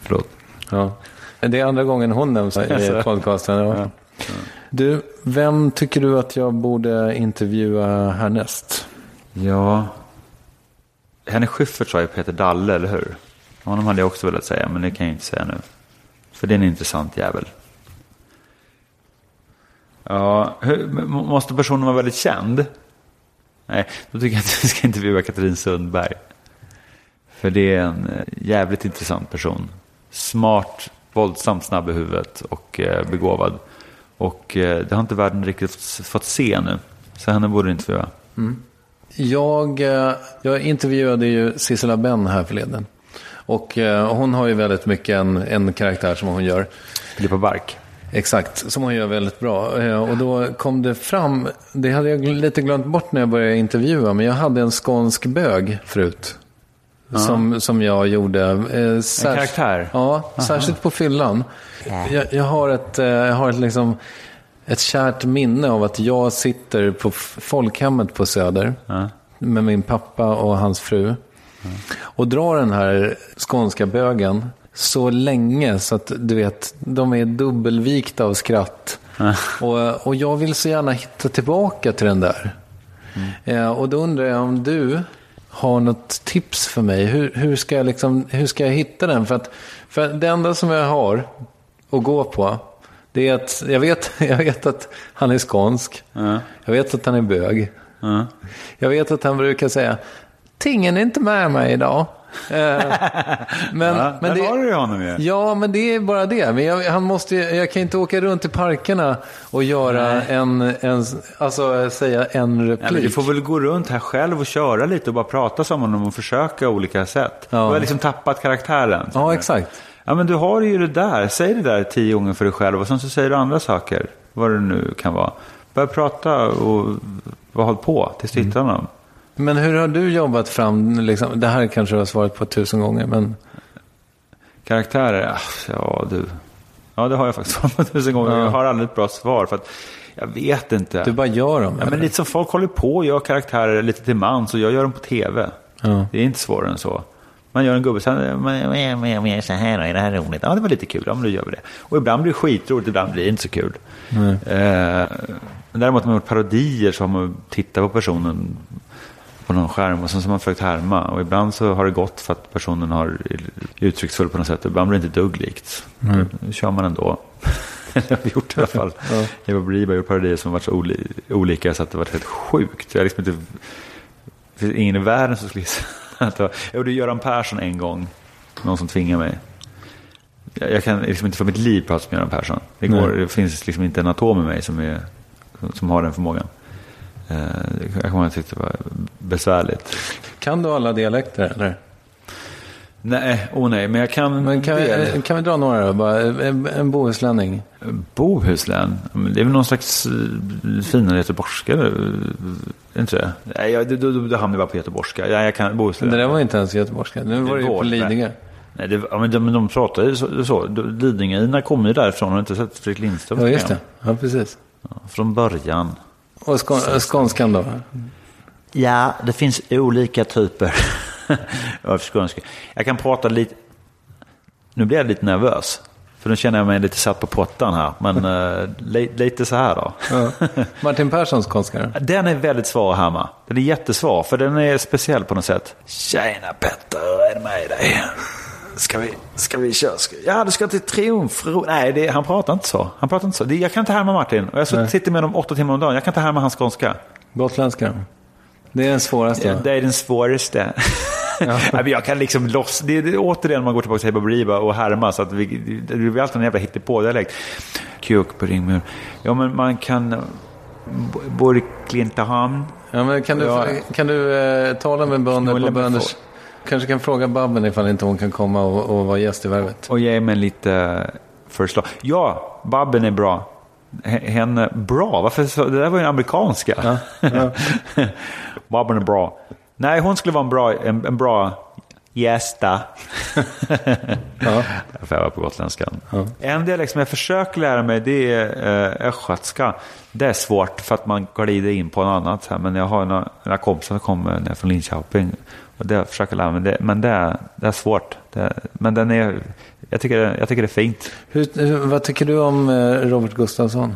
Förlåt. Ja. Det är andra gången hon nämns i podcasten. Ja. Du, vem tycker du att jag borde intervjua härnäst? Ja. Henrik Schyffert sa ju Peter Dalle, eller hur? Honom hade jag också velat säga, men det kan jag inte säga nu. För det är en intressant jävel. Ja, hur, måste personen vara väldigt känd? Nej, då tycker jag att vi ska intervjua Katrin Sundberg. För det är en eh, jävligt intressant person. Smart, våldsamt snabb i huvudet och eh, begåvad. Och eh, det har inte världen riktigt fått- se nu. Så henne borde du intervjua. Mm. Jag, jag intervjuade ju Sissela Benn här förleden. Och eh, hon har ju väldigt mycket en, en karaktär som hon gör. Filippa Bark. Exakt, som hon gör väldigt bra. Eh, Och då kom det fram, det hade jag lite glömt bort när jag började intervjua, men jag hade en skånsk bög förut. Som, som jag gjorde. Eh, särsk- karaktär? Ja, särskilt på fyllan. Jag, jag har, ett, eh, jag har ett, liksom, ett kärt minne av att jag sitter på folkhemmet på Söder med min pappa och hans fru. Och drar den här skånska bögen så länge så att du vet, de är dubbelvikta av skratt. Och, och jag vill så gärna hitta tillbaka till den där. Eh, och då undrar jag om du har något tips för mig. Hur, hur, ska, jag liksom, hur ska jag hitta den? För, att, för det enda som jag har att gå på, det är att jag vet, jag vet att han är skånsk. Jag vet att han är bög. Jag vet att han brukar säga, tingen är inte med mig idag. Eh, men, Ja, men det, har du ju honom ju. Ja, men det är bara det. Men jag, han måste, jag kan inte åka runt i parkerna och göra en, en, alltså säga en Ja, replik. men du får väl gå runt här själv och köra lite och bara prata som honom och försöka olika sätt. Ja. Du har liksom tappat karaktären. Ja, exakt. Ja, men du har ju det där. Säg det där tio gånger för dig själv och sen så säger du andra saker. Vad det nu kan vara. Börja prata och håll på tills du hittar honom. Men hur har du jobbat fram, liksom, det här kanske du har svarat på tusen gånger, men Karaktärer, ja du. Ja, det har jag faktiskt svarat på tusen gånger. Ja. Jag har aldrig ett bra svar för att jag vet inte. du bara gör dem? Ja, men eller? lite som folk håller på och gör karaktärer lite till mans och jag gör dem på tv. Ja. Det är inte svårare än så. Man gör en gubbe så här, men- men- men- men så här, är det här roligt? Ja, det var lite kul, ja men då gör vi det. Och ibland blir det skitroligt, ibland blir det inte så kul. Eh, men däremot har man gjort parodier så har man tittat på personen på någon skärm och sen så har man försökt härma. Och ibland så har det gått för att personen har uttrycksfull på något sätt. Ibland blir det inte dugg likt. Nu kör man ändå. Eller har vi gjort i alla fall. Eva Briba gjort parodier som har varit så oli- olika så att det varit helt sjukt. Jag liksom inte... Det finns ingen i världen som skulle gissa att det var... Jag gjorde Göran Persson en gång. Någon som tvingade mig. Jag, jag kan liksom inte för mitt liv prata som Göran Persson. Det, går, det finns liksom inte en atom i mig som, är, som har den förmågan. Eh, jag kommer att jag tyckte det var besvärligt. Kan du alla dialekter eller? Nej, oh nej, men jag kan... Men kan, vi, kan vi dra några då? Bara, en, en bohuslänning. Bohuslän? Det är väl någon slags eh, finare göteborgska? Är inte det? Nej, jag, då, då, då hamnar vi bara på göteborgska. Ja, jag kan Bohuslän. Det där var inte ens göteborgska. Nu var det ju på nej. Lidingö. Nej, det, ja, men de, de pratar ju så. så. Lidingöina kommer ju därifrån. Har du inte sett Fredrik Lindström? Ja, just det. Ja, precis. Från början. Och skån, skånskan då? Ja, det finns olika typer av skånska. Jag kan prata lite... Nu blir jag lite nervös. För nu känner jag mig lite satt på pottan här. Men eh, li, lite så här då. Ja. Martin Perssons skånska? Den är väldigt svår att härma. Den är jättesvår, för den är speciell på något sätt. Tjena Petter, är det med dig? Ska vi, ska vi köra? Ska, ja, du ska till Triumfro. Nej, det, han pratar inte så. Han pratar inte så. Det, jag kan inte härma Martin. Och jag så- sitter med honom åtta timmar om dagen. Jag kan inte härma hans skånska. Gotländska? Det är den svåraste. Ja, det är den svåraste. Ja. jag kan liksom loss... Det är, det är återigen man går tillbaka till Hebba Briba och härma. Så att vi, det blir alltid en jävla hittepå-dialekt. Kuk på ringmur. Ja, men man kan... Borklintahamn. Ja, men kan du, Ja. kan du eh, tala med bönder på bönders... Kanske kan fråga Babben ifall inte hon kan komma och, och vara gäst i Värvet. Och ge mig lite förslag. Ja, Babben är bra. Henne, bra? Varför så, Det där var ju en amerikanska. Babben är bra. Nej, hon skulle vara en bra, en, en bra gästa. Ja. Därför jag var på gotländskan. En dialekt som jag försöker lära mig det är eh, östgötska. Det är svårt för att man glider in på något annat. Här. Men jag har några, några kompisar som kommer från Linköping. Och det försöker lära mig. Det, men det är, det är svårt. Det, men den är, jag, tycker, jag tycker det är fint. Hur, vad tycker du om eh, Robert Gustafsson?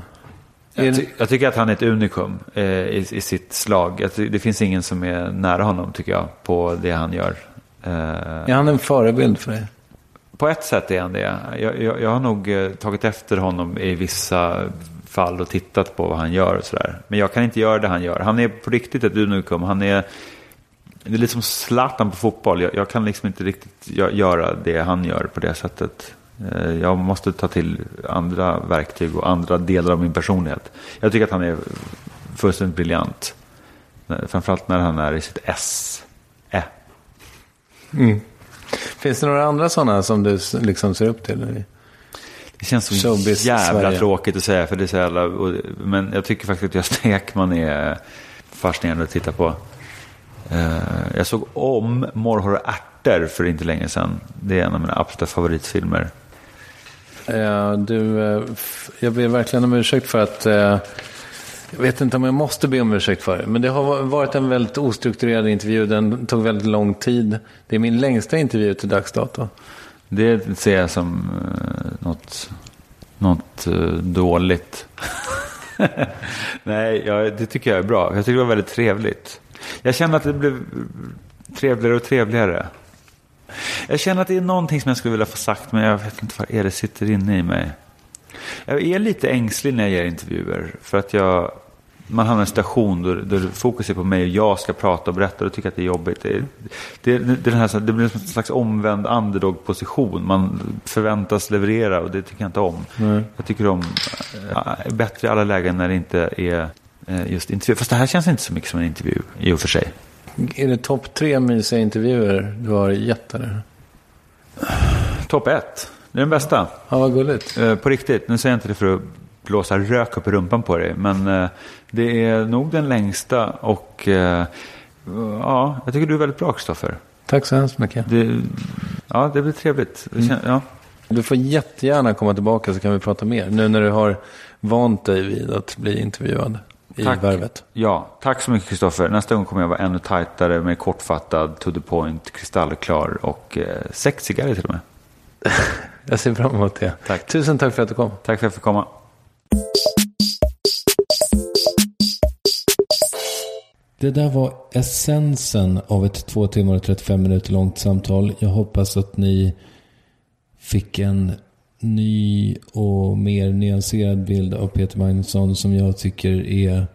Jag, ty, jag tycker att han är ett unikum eh, i, i sitt slag. Ty, det finns ingen som är nära honom tycker jag på det han gör. Eh, Är han en förebild för dig? På ett sätt är han det. Jag, jag, jag har nog eh, tagit efter honom i vissa fall och tittat på vad han gör och sådär. Men jag kan inte göra det han gör. Han är på riktigt ett unikum. Han är det är lite som Zlatan på fotboll. Jag, jag kan liksom inte riktigt gö- göra det han gör på det sättet. Eh, Jag måste ta till andra verktyg och andra delar av min personlighet. Jag tycker att han är fullständigt briljant. Eh, Framförallt när han är i sitt S. Ä. Finns det några andra sådana som du liksom ser upp till? Det känns så Showbiz jävla Sverige. tråkigt att säga. För det är så jävla, men jag tycker faktiskt att Gösta Ekman är fascinerande att titta på. Eh, jag såg om Morrhår och ärtor för inte länge sedan. Det är en av mina absoluta favoritfilmer. Eh, du, eh, jag ber verkligen om ursäkt för att jag vet inte om jag måste be om ursäkt för det. Men det har va- varit en väldigt ostrukturerad intervju. Den tog väldigt lång tid. Det är min längsta intervju till dags dato. Det ser jag som något, något dåligt. Nej, ja, det tycker jag är bra. Jag tycker det var väldigt trevligt. Jag känner att det blev trevligare och trevligare. Jag känner att det är någonting som jag skulle vilja få sagt, men jag vet inte vad är det sitter inne i mig. Jag är lite ängslig när jag ger intervjuer. För att jag, man hamnar i en station där, där fokus är på mig och jag ska prata och berätta. Och tycker att det är jobbigt. Det, det, det, här, det blir en slags omvänd underdog-position. Man förväntas leverera och det tycker jag inte om. Jag tycker om äh, bättre i alla lägen när det inte är eh, just intervju. Fast det här känns inte så mycket som en intervju i och för sig. Är det topp tre mysiga intervjuer du har gett eller? Topp ett. Det är den bästa. Ja, vad gulligt. Eh, på riktigt, nu säger jag inte det för att blåsa rök upp i rumpan på dig. Men eh, det är nog den längsta och eh, ja, jag tycker du är väldigt bra Kristoffer. Tack så hemskt mycket. Det, ja, det blir trevligt. Kän, ja. Du får jättegärna komma tillbaka så kan vi prata mer. Nu när du har vant dig vid att bli intervjuad i Tack. Värvet. ja, tack så mycket Kristoffer. Nästa gång kommer jag vara ännu tajtare, mer kortfattad, to the point, kristallklar och eh, sexigare till och med. Jag ser fram emot det. Tack. Tusen tack för att du kom. Tack för att jag fick komma. Det där var essensen av ett två timmar och 35 minuter långt samtal. Jag hoppas att ni fick en ny och mer nyanserad bild av Peter Magnusson som jag tycker är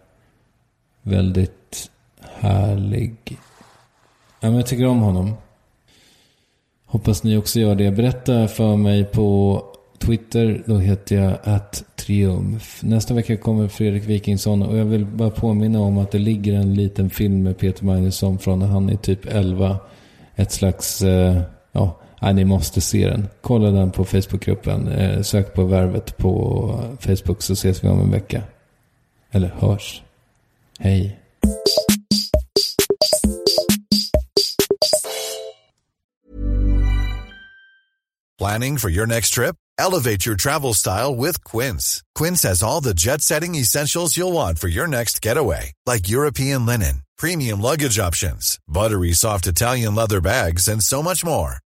väldigt härlig. Ja, men jag tycker om honom. Hoppas ni också gör det. Berätta för mig på Twitter. Då heter jag att triumf. Nästa vecka kommer Fredrik Wikingsson och jag vill bara påminna om att det ligger en liten film med Peter Magnusson från när han är typ 11. Ett slags, eh, ja, ni måste se den. Kolla den på Facebookgruppen. Eh, sök på Värvet på Facebook så ses vi om en vecka. Eller hörs. Hej. Planning for your next trip? Elevate your travel style with Quince. Quince has all the jet setting essentials you'll want for your next getaway, like European linen, premium luggage options, buttery soft Italian leather bags, and so much more.